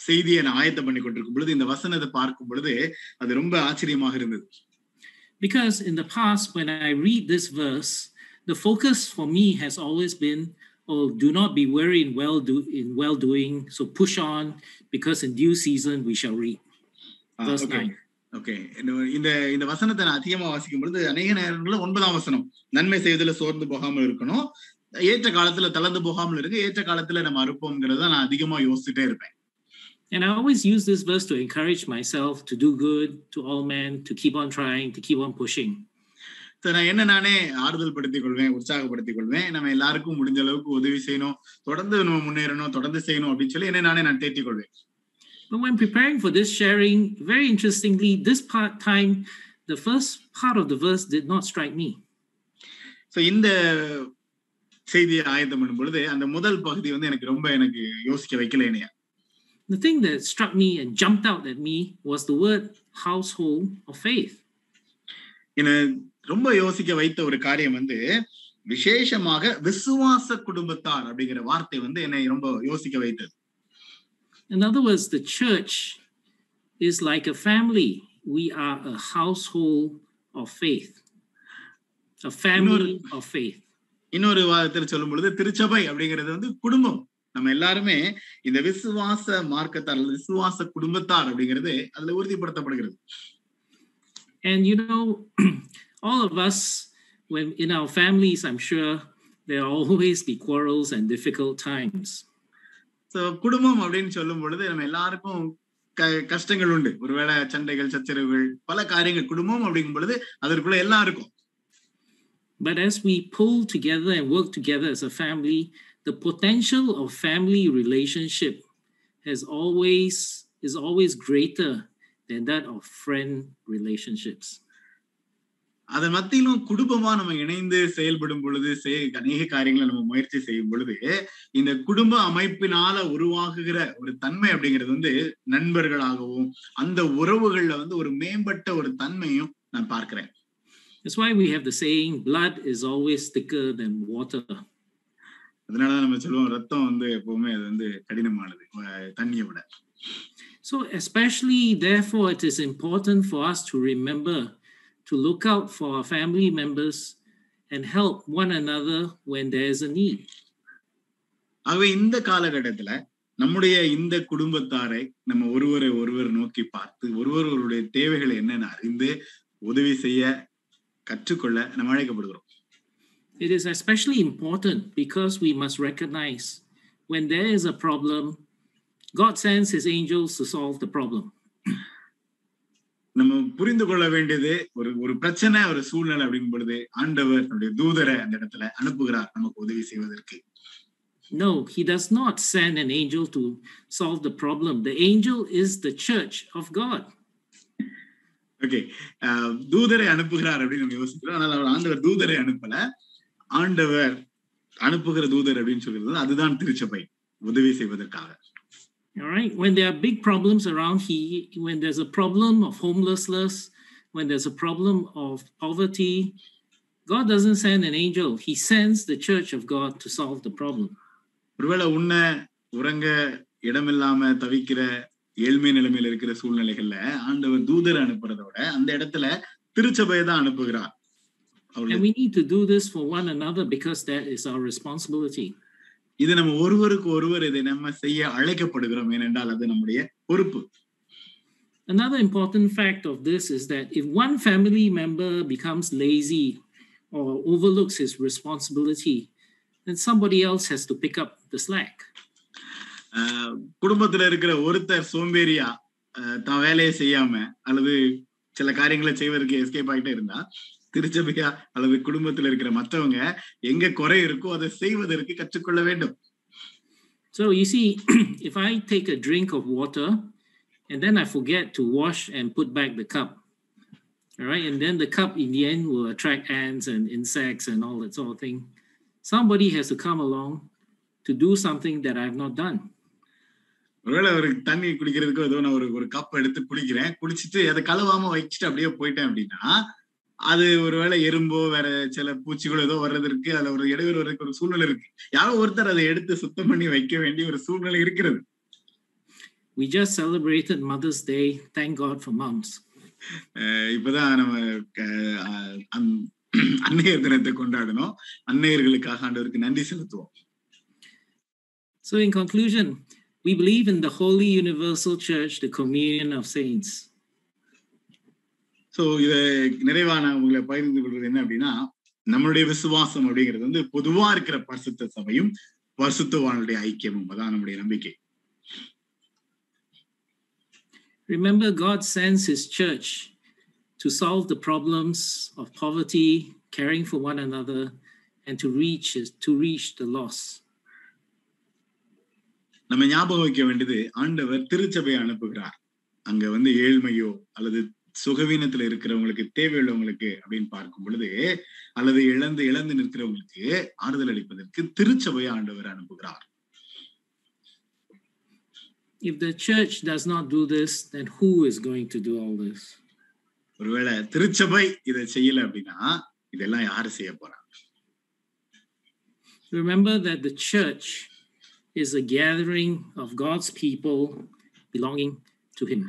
செய்தியை நான் ஆயத்தம் பண்ணி கொண்டிருக்கும் பொழுது இந்த வசனத்தை பார்க்கும் பொழுது அது ரொம்ப ஆச்சரியமாக இருந்தது Because in the past, when I read this verse, the focus for me has always been, oh, do not be weary in well do in well doing. So push on, because in due season we shall reap. Verse okay 9. Okay இந்த இந்த வசனத்தை நான் அதிகமா வாசிக்கும் பொழுது அநேக நேரங்களில் ஒன்பதாம் வசனம் நன்மை செய்வதில் சோர்ந்து போகாமல் இருக்கணும் ஏற்ற காலத்துல தளர்ந்து போகாமல் இருக்கு ஏற்ற காலத்துல நம்ம அறுப்போம்ங்கிறத நான் அதிகமா யோசிச்சுட்டே இருப்பேன் And I always use this verse to encourage myself to do good to all men, to keep on trying, to keep on pushing. So, நான் என்ன நானே ஆறுதல் படுத்திக் கொள்வேன் உற்சாகப்படுத்திக் கொள்வேன் நம்ம எல்லாருக்கும் முடிஞ்ச அளவுக்கு உதவி செய்யணும் தொடர்ந்து நம்ம முன்னேறணும் தொடர்ந்து செய்யணும் அப்படின்னு சொல்லி என்ன நானே நான் தேற்றிக் கொள்வேன் But when preparing for this sharing, very interestingly, this part time, the first part of the verse did not strike me. So இந்த செய்தியை ஆயத்தம் பண்ணும் பொழுது அந்த முதல் பகுதி வந்து எனக்கு ரொம்ப எனக்கு யோசிக்க வைக்கல என்னைய The thing that struck me and jumped out at me was the word household of faith. என்ன ரொம்ப யோசிக்க வைத்த ஒரு காரியம் வந்து விசேஷமாக விசுவாச குடும்பத்தார் அப்படிங்கிற வார்த்தை வந்து என்னை ரொம்ப யோசிக்க வைத்தது In other words, the church is like a family. We are a household of faith, a family of faith. இன்னொரு வாதத்தில் சொல்லும் பொழுது திருச்சபை அப்படிங்கிறது வந்து குடும்பம் நம்ம எல்லாருமே இந்த விசுவாச மார்க்கத்தார் அல்லது விசுவாச குடும்பத்தார் அப்படிங்கிறது அதுல உறுதிப்படுத்தப்படுகிறது And you know, all of us, when in our families, I'm sure there will always be quarrels and difficult times. So குடும்பம் அப்படின்னு சொல்லும் பொழுது நம்ம எல்லாருக்கும் க- கஷ்டங்கள் உண்டு ஒருவேளை சண்டைகள் சச்சரவுகள் பல காரியங்கள் குடும்பம் அப்படிங்கும் பொழுது அதற்குள்ள எல்லாம் இருக்கும் But as we pull together and work together as a family, the potential of family relationship has always is always greater than that of friend relationships. அதன் மத்தியிலும் குடும்பமா நம்ம இணைந்து செயல்படும் பொழுது செய்- அநேக காரியங்களை நம்ம முயற்சி செய்யும் பொழுது இந்த குடும்ப அமைப்பினால உருவாகுகிற ஒரு தன்மை அப்படிங்கிறது வந்து நண்பர்களாகவும் அந்த உறவுகள்ல வந்து ஒரு மேம்பட்ட ஒரு தன்மையும் நான் பார்க்கிறேன் That's why we have the saying, blood is always thicker than water. அதனாலதான் நம்ம சொல்லுவோம் ரத்தம் வந்து எப்பவுமே அது வந்து கடினமானது தண்ணியை விட So, especially, therefore, it is important for us to remember to look out for our family members and help one another when there is a need. ஆகவே இந்த காலகட்டத்துல நம்முடைய இந்த குடும்பத்தாரை நம்ம ஒருவரை ஒருவர் நோக்கி பார்த்து ஒருவர் ஒருவருடைய தேவைகளை என்னென்ன அறிந்து உதவி செய்ய கற்றுக்கொள்ள நம்ம அழைக்கப்படுகிறோம் It is especially important because we must recognize when there is a problem, God sends his angels to solve the problem. நம்ம புரிந்து கொள்ள வேண்டியது ஒரு ஒரு பிரச்சனை ஒரு சூழ்நிலை அப்படிங்கும் பொழுது ஆண்டவர் நம்முடைய தூதரை அந்த இடத்துல அனுப்புகிறார் நமக்கு உதவி செய்வதற்கு. No, he does not send an angel to solve the problem. The angel is the church of God. Okay தூதரை அனுப்புகிறார் அப்படின்னு நம்ம யோசிக்கிறோம். ஆனால் அவர் ஆண்டவர் தூதரை அனுப்பல. ஆண்டவர் அனுப்புகிற தூதர் அப்படின்னு சொல்கிறது அதுதான் திருச்சபை உதவி செய்வதற்காக. All right. When there are big problems around, he when there's a problem of homelessness, when there's a problem of poverty, God doesn't send an angel. He sends the church of God to solve the problem. ஒருவேளை உண்ண உறங்க இடமில்லாம தவிக்கிற ஏழ்மை நிலைமையில இருக்கிற சூழ்நிலைகள்ல ஆண்டவர் தூதரை அனுப்புறதோட அந்த இடத்துல திருச்சபையை தான் அனுப்புகிறார் And அவருடைய we need to do this for one another because that is our responsibility. இது நம்ம ஒருவருக்கு ஒருவர் இதை நம்ம செய்ய அழைக்கப்படுகிறோம் ஏனென்றால் அது நம்முடைய பொறுப்பு Another important fact of this is that if one family member becomes lazy or overlooks his responsibility, then somebody else has to pick up the slack. குடும்பத்துல இருக்கிற ஒருத்தர் சோம்பேறியா தான் வேலையை செய்யாம அல்லது சில காரியங்களை செய்வதற்கு எஸ்கேப் ஆகிட்டே இருந்தா திருச்சபையா அல்லது குடும்பத்துல இருக்கிற மற்றவங்க எங்க குறை இருக்கோ அதை செய்வதற்கு கற்றுக்கொள்ள வேண்டும் So you see, if I take a drink of water and then I forget to wash and put back the cup, all right, and then the cup in the end will attract ants and insects and all that sort of thing. Somebody has to come along to do something that I have not done. ஒருவேளை ஒரு தண்ணி குடிக்கிறதுக்கோ ஏதோ நான் ஒரு ஒரு cup எடுத்து குடிக்கிறேன் குடிச்சிட்டு அதை கழுவாம வச்சுட்டு அப்படியே போயிட்டேன் அப்படின்னா அது ஒருவேளை எறும்போ வேற சில பூச்சிகளோ ஏதோ வர்றதற்கு அதுல ஒரு இடையூறு வர்றதுக்கு ஒரு சூழ்நிலை இருக்கு யாரோ ஒருத்தர் அதை எடுத்து சுத்தம் பண்ணி வைக்க வேண்டிய ஒரு சூழ்நிலை இருக்கிறது We just celebrated Mother's Day. Thank God for moms. அஹ் இப்பதான் நம்ம க- அஹ் அந்- அன்னையர் தினத்தை கொண்டாடணும் அன்னையர்களுக்காக ஆண்டவருக்கு நன்றி செலுத்துவோம் So, in conclusion, we believe in the Holy Universal Church, the communion of saints. So இத நிறைவா நான் உங்களை பகிர்ந்து கொள்வது என்ன அப்படின்னா நம்மளுடைய விசுவாசம் அப்படிங்கிறது வந்து பொதுவா இருக்கிற பரிசுத்த சபையும் பரிசுத்தவானுடைய ஐக்கியமும். அதான் நம்முடைய நம்பிக்கை. Remember, God sends His church to solve the problems of poverty, caring for one another, and to reach his- to reach the lost. நம்ம ஞாபகம் வைக்க வேண்டியது ஆண்டவர் திருச்சபையை அனுப்புகிறார். அங்க வந்து ஏழ்மையோ அல்லது சுகவீனத்துல இருக்கிறவங்களுக்கு தேவையுள்ளவங்களுக்கு அப்படின்னு பார்க்கும் பொழுது அல்லது இழந்து இழந்து நிற்கிறவங்களுக்கு ஆறுதல் அளிப்பதற்கு திருச்சபையை ஆண்டவர் அனுப்புகிறார் If the church does not do this, then who is going to do all this? ஒருவேளை திருச்சபை இதை செய்யல அப்படின்னா இதெல்லாம் யாரு செய்ய போறாங்க Remember that the church is a gathering of God's people belonging to Him.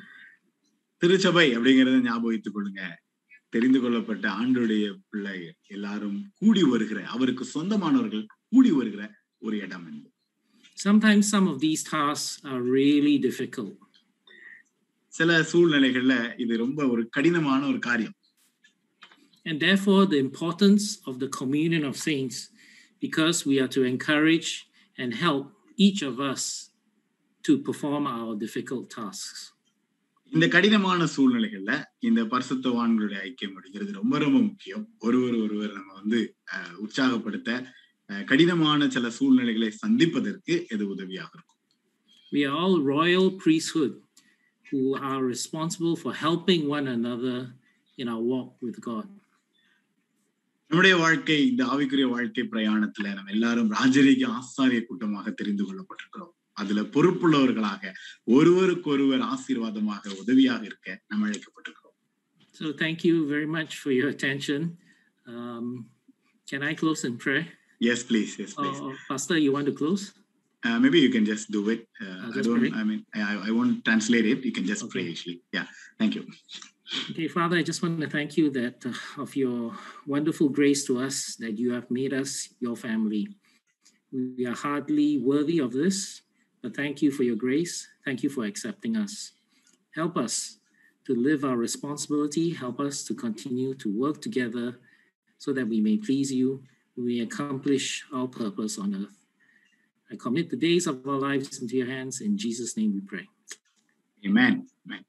திருச்சபை அப்படிங்கறத ஞாபகம் வைத்துக் கொள்ளுங்க தெரிந்து கொள்ளப்பட்ட ஆண்டுடைய பிள்ளை எல்லாரும் கூடி வருகிற அவருக்கு சொந்தமானவர்கள் கூடி வருகிற ஒரு இடம் என்பது Sometimes some of these tasks are really difficult. சில சூழ்நிலைகள்ல இது ரொம்ப ஒரு கடினமான ஒரு காரியம் And therefore, the importance of the communion of saints, because we are to encourage and help each of us to perform our difficult tasks. இந்த கடினமான சூழ்நிலைகள்ல இந்த பரிசுத்தவான்களுடைய ஐக்கியம் அப்படிங்கிறது ரொம்ப ரொம்ப முக்கியம். ஒருவர் ஒருவர் நம்ம வந்து உற்சாகப்படுத்த கடினமான சில சூழ்நிலைகளை சந்திப்பதற்கு இது உதவியாக இருக்கும்? We are all royal priesthood who are responsible for helping one another in our walk with God. நம்முடைய வாழ்க்கை இந்த ஆவிக்குரிய வாழ்க்கை பிரயாணத்துல நம்ம எல்லாரும் ராஜரீக ஆசாரிய கூட்டமாக தெரிந்து கொள்ளப்பட்டிருக்கிறோம். அதுல பொறுப்புள்ளவர்களாக ஒருவருக்கொருவர் ஆசீர்வாதமாக உதவியாக இருக்க நம்ம அழைக்கப்பட்டிருக்கிறோம் So, thank you very much for your attention. Um, can I close in prayer? Yes please yes please Or, Pastor, you want to close? Maybe you can just do it I just don't pray. I mean I won't translate it you can just pray Okay. Actually yeah thank you Okay, Father, I just want to thank you that uh, of your wonderful grace to us that you have made us your family. We are hardly worthy of this, but thank you for your grace. Thank you for accepting us. Help us to live our responsibility. Help us to continue to work together so that we may please you. We accomplish our purpose on earth. I commit the days of our lives into your hands. In Jesus' name we pray. Amen. Amen.